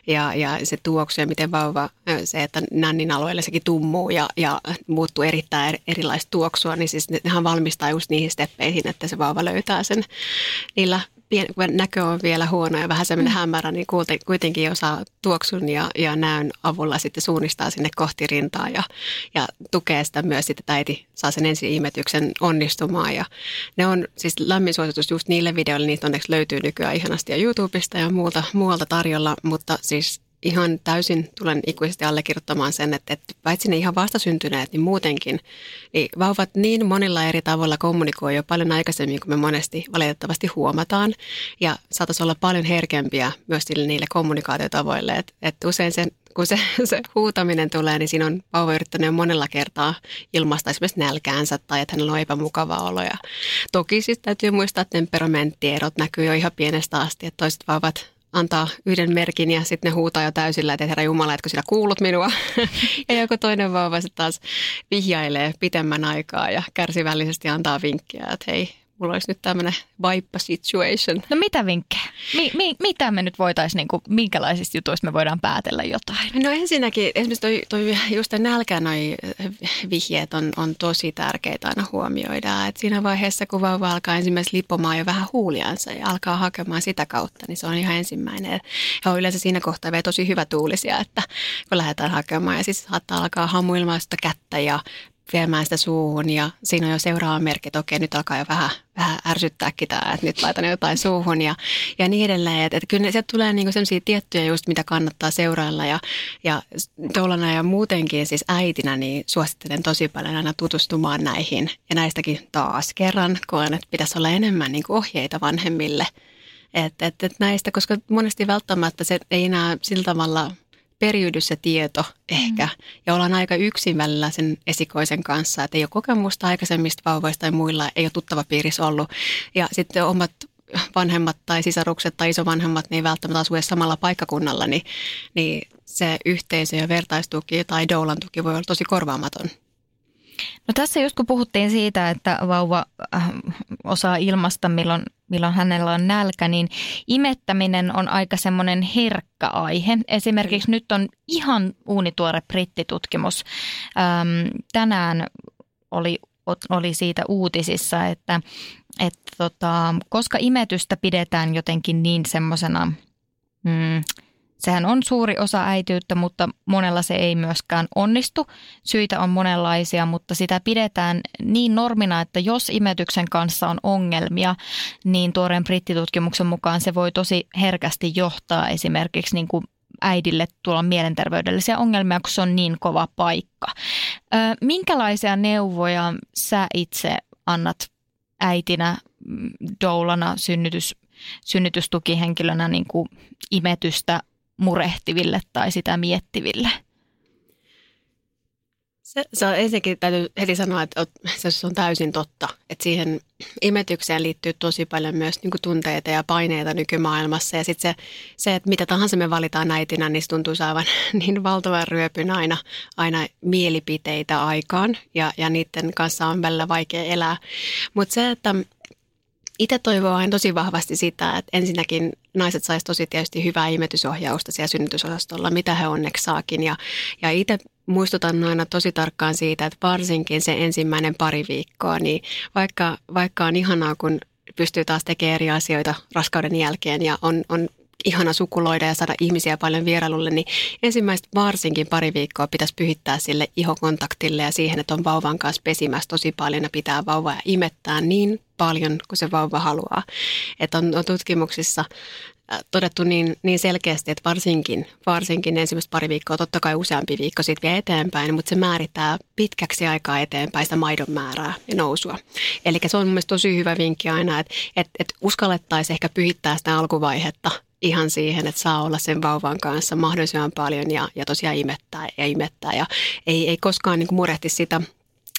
[SPEAKER 3] Ja, ja se tuoksu ja miten vauva, se, että nännin alueelle sekin tummuu ja, ja muuttuu erittäin erilaista tuoksua, niin siis nehän valmistaa just niihin steppeihin, että se vauva löytää sen niillä pien, kun näkö on vielä huono ja vähän semmoinen mm. hämärä, niin kuitenkin osaa tuoksun ja, ja näön avulla sitten suunnistaa sinne kohti rintaa ja, ja tukee sitä myös sitten, että äiti saa sen ensi imetyksen onnistumaan. Ja ne on siis lämmin suositus just niille videoille, niitä onneksi löytyy nykyään ihanasti ja YouTubesta ja muuta, muualta tarjolla, mutta siis ihan täysin tulen ikuisesti allekirjoittamaan sen, että, että paitsi ne ihan vastasyntyneet, niin muutenkin, niin vauvat niin monilla eri tavoilla kommunikoi jo paljon aikaisemmin kuin me monesti valitettavasti huomataan. Ja saataisiin olla paljon herkempiä myös niille kommunikaatiotavoille, että, että usein sen kun se, [LAUGHS] se huutaminen tulee, niin siinä on vauva yrittänyt monella kertaa ilmaista esimerkiksi nälkäänsä tai että hänellä on epämukava olo. Ja toki siis täytyy muistaa, että temperamenttierot näkyy jo ihan pienestä asti, että toiset vauvat antaa yhden merkin ja sitten ne huutaa jo täysillä, että herra Jumala, etkö sinä kuulut minua? [LAUGHS] ja joku toinen vauva sitten taas vihjailee pitemmän aikaa ja kärsivällisesti antaa vinkkiä, että hei, mulla olisi nyt tämmöinen vaippa situation.
[SPEAKER 2] No mitä vinkkejä? Mi- mi- mitä me nyt voitaisiin, niinku, minkälaisista jutuista me voidaan päätellä jotain?
[SPEAKER 3] No ensinnäkin, esimerkiksi toi, toi just nälkä noi vihjeet on, on tosi tärkeitä aina huomioida. Et siinä vaiheessa, kun vauva alkaa ensimmäisenä lipomaan jo vähän huuliansa ja alkaa hakemaan sitä kautta, niin se on ihan ensimmäinen. Ja on yleensä siinä kohtaa vielä tosi hyvä tuulisia, että kun lähdetään hakemaan ja siis saattaa alkaa hamuilmaa sitä kättä ja viemään sitä suuhun ja siinä on jo seuraava merkki, että okei, nyt alkaa jo vähän, vähän ärsyttääkin tämä, että nyt laitan jotain suuhun ja, ja niin edelleen. Että, että kyllä sieltä tulee niinku sellaisia tiettyjä just, mitä kannattaa seurailla ja, ja tuollana ja muutenkin siis äitinä, niin suosittelen tosi paljon aina tutustumaan näihin ja näistäkin taas kerran koen, että pitäisi olla enemmän niinku ohjeita vanhemmille. Että et, et näistä, koska monesti välttämättä se ei enää sillä tavalla – periydy se tieto ehkä. Mm. Ja ollaan aika yksin välillä sen esikoisen kanssa, että ei ole kokemusta aikaisemmista vauvoista tai muilla, ei ole tuttava piirissä ollut. Ja sitten omat vanhemmat tai sisarukset tai isovanhemmat niin ei välttämättä asu edes samalla paikkakunnalla, niin, niin se yhteisö ja vertaistuki tai doulan tuki voi olla tosi korvaamaton.
[SPEAKER 2] No tässä just kun puhuttiin siitä, että vauva äh, osaa ilmasta, milloin, milloin hänellä on nälkä, niin imettäminen on aika semmoinen herkkä aihe. Esimerkiksi nyt on ihan uunituore brittitutkimus. Ähm, tänään oli, oli siitä uutisissa, että, että tota, koska imetystä pidetään jotenkin niin semmoisena... Mm, Sehän on suuri osa äitiyttä, mutta monella se ei myöskään onnistu. Syitä on monenlaisia, mutta sitä pidetään niin normina, että jos imetyksen kanssa on ongelmia, niin tuoreen brittitutkimuksen mukaan se voi tosi herkästi johtaa esimerkiksi niin kuin äidille tulla mielenterveydellisiä ongelmia, kun se on niin kova paikka. Minkälaisia neuvoja sä itse annat äitinä, doulana, synnytys, synnytystukihenkilönä niin kuin imetystä murehtiville tai sitä miettiville?
[SPEAKER 3] Se, se on ensinnäkin täytyy heti sanoa, että se on täysin totta. Että siihen imetykseen liittyy tosi paljon myös niin tunteita ja paineita nykymaailmassa. Ja sitten se, se, että mitä tahansa me valitaan äitinä, niin se tuntuu saavan [LAUGHS] niin valtavan ryöpyn aina, aina mielipiteitä aikaan. Ja, ja niiden kanssa on välillä vaikea elää. Mutta se, että itse toivon tosi vahvasti sitä, että ensinnäkin naiset saisi tosi tietysti hyvää imetysohjausta siellä synnytysosastolla, mitä he onneksi saakin. Ja, ja itse muistutan aina tosi tarkkaan siitä, että varsinkin se ensimmäinen pari viikkoa, niin vaikka, vaikka on ihanaa, kun pystyy taas tekemään eri asioita raskauden jälkeen ja on, on ihana sukuloida ja saada ihmisiä paljon vierailulle, niin ensimmäistä varsinkin pari viikkoa pitäisi pyhittää sille ihokontaktille ja siihen, että on vauvan kanssa pesimässä tosi paljon ja pitää vauvaa imettää niin paljon kuin se vauva haluaa. Että on, on tutkimuksissa äh, todettu niin, niin selkeästi, että varsinkin, varsinkin ensimmäistä pari viikkoa, totta kai useampi viikko sitten vie eteenpäin, mutta se määrittää pitkäksi aikaa eteenpäin sitä maidon määrää ja nousua. Eli se on mielestäni tosi hyvä vinkki aina, että, että, että uskallettaisiin ehkä pyhittää sitä alkuvaihetta ihan siihen, että saa olla sen vauvan kanssa mahdollisimman paljon ja, ja tosiaan imettää ja imettää. Ja ei, ei koskaan niin murehti sitä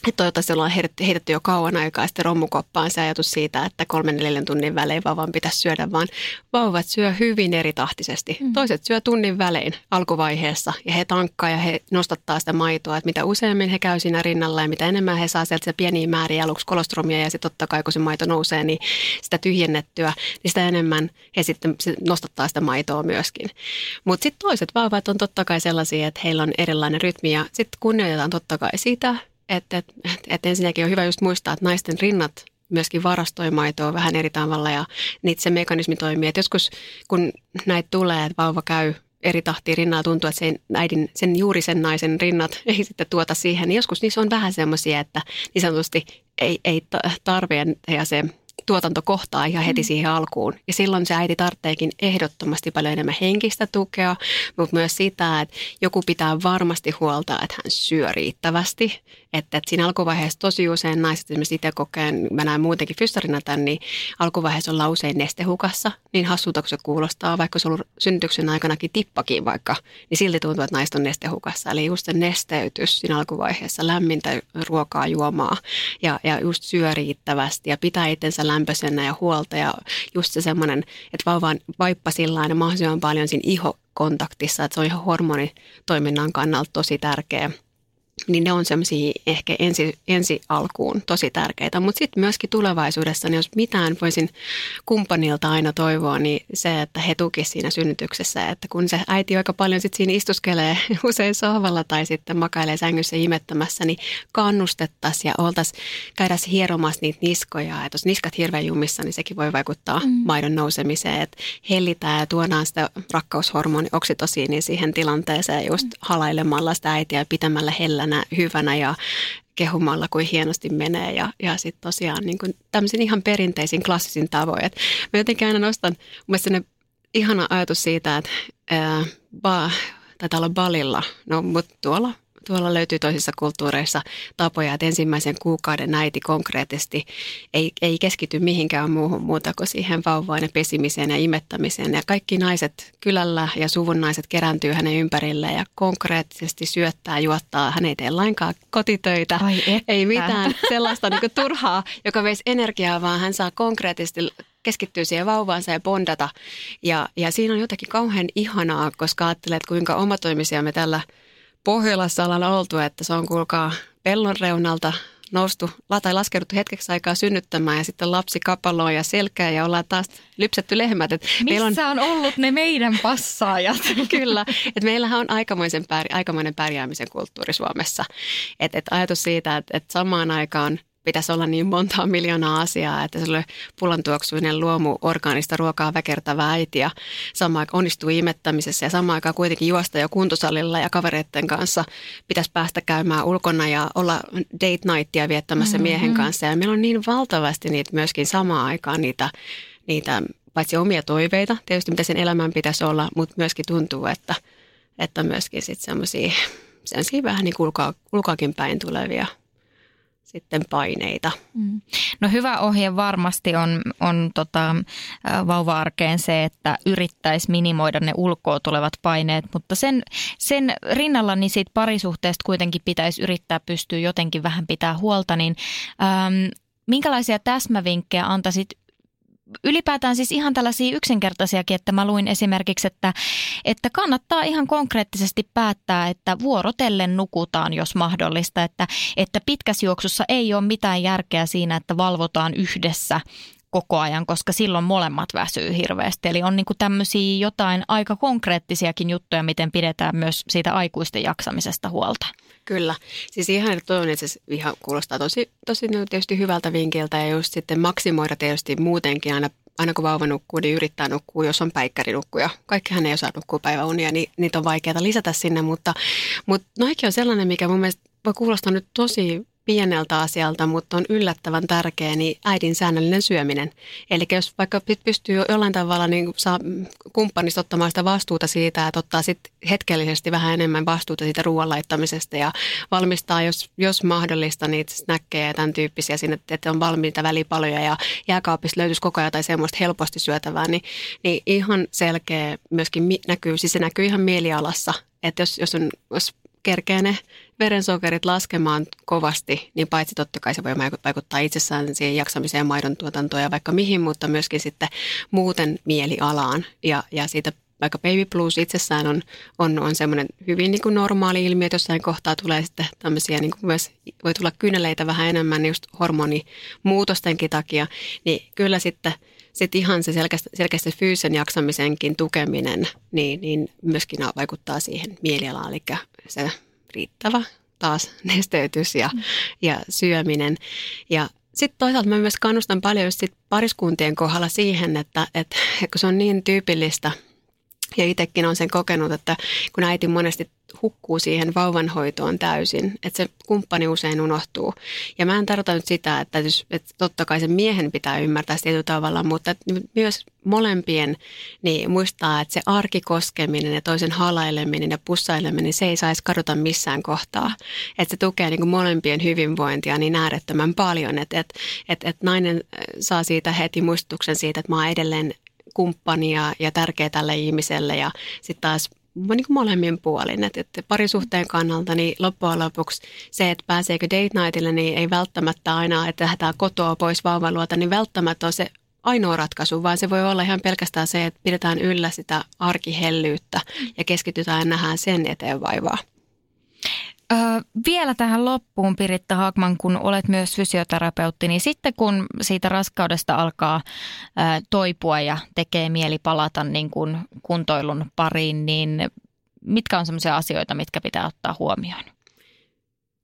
[SPEAKER 3] että toivottavasti ollaan heitetty jo kauan aikaa sitten rommukoppaan se ajatus siitä, että kolmen neljän tunnin välein vauvan pitäisi syödä, vaan vauvat syö hyvin eri tahtisesti. Mm. Toiset syö tunnin välein alkuvaiheessa ja he tankkaa ja he nostattaa sitä maitoa, että mitä useammin he käy siinä rinnalla ja mitä enemmän he saa sieltä pieniä määriä aluksi kolostromia ja sitten totta kai kun se maito nousee, niin sitä tyhjennettyä, niin sitä enemmän he sitten nostattaa sitä maitoa myöskin. Mutta sitten toiset vauvat on totta kai sellaisia, että heillä on erilainen rytmi ja sitten kunnioitetaan totta kai sitä, että et, et ensinnäkin on hyvä just muistaa, että naisten rinnat myöskin varastoi maitoa vähän eri tavalla ja niitä se mekanismi toimii. Että joskus kun näitä tulee, että vauva käy eri tahtiin rinnalla tuntuu, että sen, äidin, sen juuri sen naisen rinnat [LAUGHS] ei sitten tuota siihen. Niin joskus niissä on vähän semmoisia, että niin sanotusti ei, ei tarve ja se tuotanto kohtaa ihan heti mm. siihen alkuun. Ja silloin se äiti tarvitseekin ehdottomasti paljon enemmän henkistä tukea, mutta myös sitä, että joku pitää varmasti huolta, että hän syö riittävästi. Että, että siinä alkuvaiheessa tosi usein naiset esimerkiksi itse kokeen, mä näen muutenkin fyssarina tämän, niin alkuvaiheessa ollaan usein nestehukassa. Niin hassulta kun se kuulostaa, vaikka se on ollut synnytyksen aikanakin tippakin vaikka, niin silti tuntuu, että naiset on nestehukassa. Eli just se nesteytys siinä alkuvaiheessa, lämmintä ruokaa juomaa ja, ja just syö riittävästi ja pitää itsensä lämpöisenä ja huolta ja just se semmoinen, että vauva on vaippa sillä mahdollisimman paljon siinä iho kontaktissa, että se on ihan hormonitoiminnan kannalta tosi tärkeä niin ne on semmoisia ehkä ensi, ensi alkuun tosi tärkeitä. Mutta sitten myöskin tulevaisuudessa, niin jos mitään voisin kumppanilta aina toivoa, niin se, että he tukisivat siinä synnytyksessä. Että kun se äiti aika paljon sitten siinä istuskelee [LAUGHS] usein sohvalla tai sitten makailee sängyssä imettämässä, niin kannustettaisiin ja oltaisiin käydä hieromassa niitä niskoja. Että jos niskat hirveän jumissa, niin sekin voi vaikuttaa mm. maidon nousemiseen. Että hellitään ja tuodaan sitä rakkaushormoni oksitosiiniin siihen tilanteeseen just halailemalla sitä äitiä ja pitämällä hellänä yhtenä hyvänä ja kehumalla, kuin hienosti menee ja, ja sitten tosiaan niin kuin tämmöisin ihan perinteisin klassisin tavoin. Et mä jotenkin aina nostan mun ihana ajatus siitä, että ää, ba, taitaa olla balilla, no mutta tuolla Tuolla löytyy toisissa kulttuureissa tapoja, että ensimmäisen kuukauden äiti konkreettisesti ei, ei keskity mihinkään muuhun muuta kuin siihen vauvaan ja pesimiseen ja imettämiseen. Ja kaikki naiset kylällä ja suvun naiset kerääntyy hänen ympärilleen ja konkreettisesti syöttää, juottaa. Hän ei tee lainkaan kotitöitä,
[SPEAKER 2] Ai
[SPEAKER 3] ei mitään sellaista niin turhaa, joka veisi energiaa, vaan hän saa konkreettisesti keskittyä siihen vauvaansa ja bondata. Ja, ja siinä on jotakin kauhean ihanaa, koska ajattelet, kuinka omatoimisia me tällä – Pohjolassa ollaan oltu, että se on kuulkaa pellon reunalta noustu tai laskeuduttu hetkeksi aikaa synnyttämään ja sitten lapsi kapaloon ja selkää ja ollaan taas lypsetty lehmät. Et
[SPEAKER 2] Missä on... on ollut ne meidän passaajat? [LAUGHS]
[SPEAKER 3] Kyllä, että meillähän on aikamoisen, pär, aikamoinen pärjäämisen kulttuuri Suomessa. Et, et ajatus siitä, että et samaan aikaan pitäisi olla niin monta miljoonaa asiaa, että se pullantuoksuinen luomu orgaanista ruokaa väkertävä äiti ja samaan aikaan onnistuu imettämisessä ja samaan aikaan kuitenkin juosta jo kuntosalilla ja kavereiden kanssa pitäisi päästä käymään ulkona ja olla date nightia viettämässä mm-hmm. miehen kanssa. Ja meillä on niin valtavasti niitä myöskin samaan aikaan niitä, niitä paitsi omia toiveita, tietysti mitä sen elämän pitäisi olla, mutta myöskin tuntuu, että, että myöskin sitten semmoisia vähän niin ulkoa, ulkoakin päin tulevia sitten paineita. Mm.
[SPEAKER 2] No hyvä ohje varmasti on, on tota, vauva-arkeen se, että yrittäisi minimoida ne ulkoa tulevat paineet, mutta sen, sen rinnalla niin siitä parisuhteesta kuitenkin pitäisi yrittää pystyä jotenkin vähän pitää huolta, niin äm, minkälaisia täsmävinkkejä antaisit ylipäätään siis ihan tällaisia yksinkertaisiakin, että mä luin esimerkiksi, että, että kannattaa ihan konkreettisesti päättää, että vuorotellen nukutaan, jos mahdollista, että, että pitkässä juoksussa ei ole mitään järkeä siinä, että valvotaan yhdessä koko ajan, koska silloin molemmat väsyy hirveästi. Eli on niin tämmöisiä jotain aika konkreettisiakin juttuja, miten pidetään myös siitä aikuisten jaksamisesta huolta.
[SPEAKER 3] Kyllä. Siis ihan toivon, että se ihan kuulostaa tosi, tosi tietysti hyvältä vinkiltä ja just sitten maksimoida tietysti muutenkin aina aina kun vauva nukkuu, niin yrittää nukkua, jos on päikkärinukkuja. Kaikkihan ei osaa nukkua päiväunia, niin niitä on vaikeaa lisätä sinne, mutta, mutta noikin on sellainen, mikä mun mielestä voi kuulostaa nyt tosi pieneltä asialta, mutta on yllättävän tärkeä, niin äidin säännöllinen syöminen. Eli jos vaikka pystyy jollain tavalla niin saa kumppanista ottamaan sitä vastuuta siitä, että ottaa sitten hetkellisesti vähän enemmän vastuuta siitä ruoan laittamisesta ja valmistaa, jos, jos mahdollista, niitä snäkkejä ja tämän tyyppisiä sinne, että on valmiita välipaloja ja jääkaapista löytyisi koko ajan tai semmoista helposti syötävää, niin, niin ihan selkeä myöskin näkyy, siis se näkyy ihan mielialassa, että jos, jos, on, jos kerkee ne verensokerit laskemaan kovasti, niin paitsi totta kai se voi vaikuttaa itsessään siihen jaksamiseen, maidon tuotantoon ja vaikka mihin, mutta myöskin sitten muuten mielialaan. Ja, ja siitä vaikka baby blues itsessään on, on, on semmoinen hyvin niin kuin normaali ilmiö, että jossain kohtaa tulee sitten tämmöisiä, niin kuin myös voi tulla kyneleitä vähän enemmän just hormonimuutostenkin takia, niin kyllä sitten sit ihan se selkeästi, selkeästi fyysisen jaksamisenkin tukeminen, niin, niin myöskin vaikuttaa siihen mielialaan, eli se riittävä taas [LAUGHS] nesteytys ja, mm. ja syöminen. Ja sitten toisaalta mä myös kannustan paljon just sit pariskuntien kohdalla siihen, että, että kun se on niin tyypillistä – ja itsekin on sen kokenut, että kun äiti monesti hukkuu siihen vauvanhoitoon täysin, että se kumppani usein unohtuu. Ja mä en tarkoita nyt sitä, että, että totta kai sen miehen pitää ymmärtää sitä tavalla, mutta myös molempien niin muistaa, että se arkikoskeminen ja toisen halaileminen ja pussaileminen, se ei saisi kadota missään kohtaa. Että se tukee niin kuin molempien hyvinvointia niin äärettömän paljon, että, että, että, että nainen saa siitä heti muistutuksen siitä, että mä oon edelleen kumppania ja tärkeä tälle ihmiselle ja sitten taas niin kuin molemmin puolin. Että, että parisuhteen kannalta niin loppujen lopuksi se, että pääseekö date nightille, niin ei välttämättä aina, että lähdetään kotoa pois vauvan luota, niin välttämättä on se ainoa ratkaisu, vaan se voi olla ihan pelkästään se, että pidetään yllä sitä arkihellyyttä ja keskitytään ja nähdään sen eteen vaivaa.
[SPEAKER 2] Öö, vielä tähän loppuun, Piritta Haakman, kun olet myös fysioterapeutti, niin sitten kun siitä raskaudesta alkaa öö, toipua ja tekee mieli palata niin kuin kuntoilun pariin, niin mitkä on sellaisia asioita, mitkä pitää ottaa huomioon?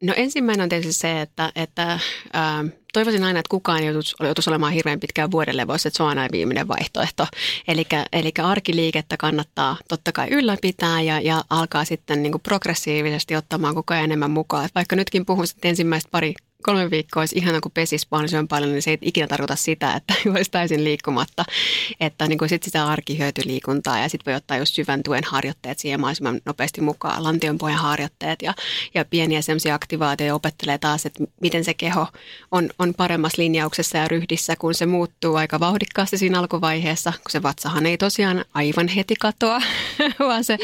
[SPEAKER 3] No ensimmäinen on tietysti se, että, että ää, toivoisin aina, että kukaan joutuisi, joutuisi olemaan hirveän pitkään vuodelle, voisi, että se on aina viimeinen vaihtoehto. Eli arkiliikettä kannattaa totta kai ylläpitää ja, ja alkaa sitten niin kuin progressiivisesti ottamaan koko ajan enemmän mukaan. Että vaikka nytkin puhun sitten ensimmäistä pari kolme viikkoa olisi ihana, kun pesis mahdollisimman paljon, niin se ei ikinä tarkoita sitä, että [LAUGHS] olisi täysin liikkumatta. Että niin sitten sitä arkihyötyliikuntaa ja sitten voi ottaa just syvän tuen harjoitteet siihen mahdollisimman nopeasti mukaan, lantionpohjan harjoitteet ja, ja pieniä semmoisia aktivaatioita opettelee taas, että miten se keho on, on paremmassa linjauksessa ja ryhdissä, kun se muuttuu aika vauhdikkaasti siinä alkuvaiheessa, kun se vatsahan ei tosiaan aivan heti katoa, [LAUGHS] vaan se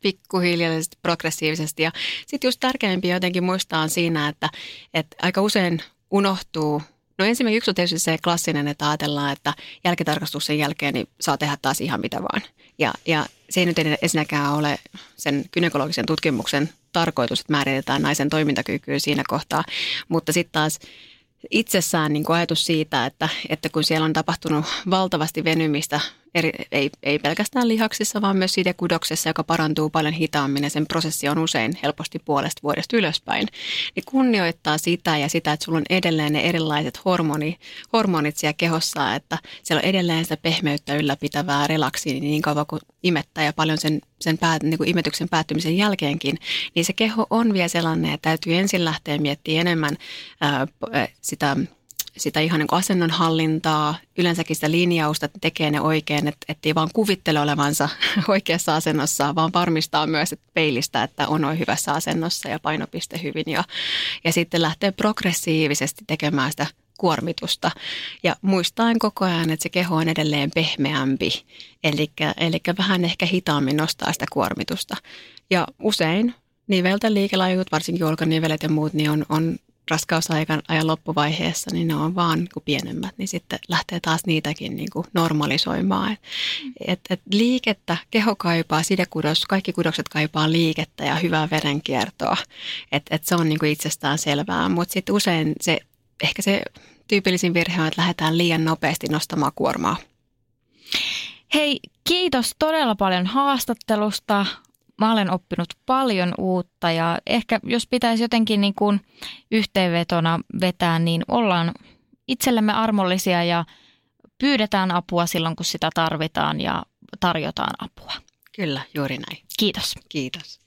[SPEAKER 3] pikkuhiljaisesti progressiivisesti. Ja sitten just tärkeimpiä jotenkin muistaa siinä, että, että aika usein unohtuu No ensimmäinen yksi on tietysti se klassinen, että ajatellaan, että jälkitarkastuksen jälkeen niin saa tehdä taas ihan mitä vaan. Ja, ja se ei nyt ensinnäkään ole sen gynekologisen tutkimuksen tarkoitus, että määritetään naisen toimintakykyä siinä kohtaa. Mutta sitten taas itsessään niin ajatus siitä, että, että kun siellä on tapahtunut valtavasti venymistä eri, ei, ei pelkästään lihaksissa, vaan myös sidekudoksessa, joka parantuu paljon hitaammin ja sen prosessi on usein helposti puolesta vuodesta ylöspäin, niin kunnioittaa sitä ja sitä, että sulla on edelleen ne erilaiset hormoni, hormonit siellä kehossa, että siellä on edelleen sitä pehmeyttä ylläpitävää relaksia niin kauan kuin imettää ja paljon sen, sen päät, niin kuin imetyksen päättymisen jälkeenkin, niin se keho on vielä sellainen, että täytyy ensin lähteä miettimään enemmän ää, sitä sitä ihan niin asennon hallintaa, yleensäkin sitä linjausta, että tekee ne oikein, että ei vaan kuvittele olevansa [LAUGHS] oikeassa asennossa, vaan varmistaa myös että peilistä, että on hyvässä asennossa ja painopiste hyvin. Ja, ja sitten lähtee progressiivisesti tekemään sitä kuormitusta. Ja muistaen koko ajan, että se keho on edelleen pehmeämpi, eli, eli vähän ehkä hitaammin nostaa sitä kuormitusta. Ja usein nivelten liikelajut, varsinkin olkanivelet ja muut, niin on, on raskausajan ajan loppuvaiheessa, niin ne on vaan niin kuin pienemmät, niin sitten lähtee taas niitäkin niin kuin normalisoimaan. Et, et liikettä, keho kaipaa, sidekudos, kaikki kudokset kaipaa liikettä ja hyvää verenkiertoa. Et, et se on niin kuin itsestään selvää, mutta sitten usein se, ehkä se tyypillisin virhe on, että lähdetään liian nopeasti nostamaan kuormaa.
[SPEAKER 2] Hei, kiitos todella paljon haastattelusta mä olen oppinut paljon uutta ja ehkä jos pitäisi jotenkin niin kuin yhteenvetona vetää, niin ollaan itsellemme armollisia ja pyydetään apua silloin, kun sitä tarvitaan ja tarjotaan apua.
[SPEAKER 3] Kyllä, juuri näin.
[SPEAKER 2] Kiitos.
[SPEAKER 3] Kiitos.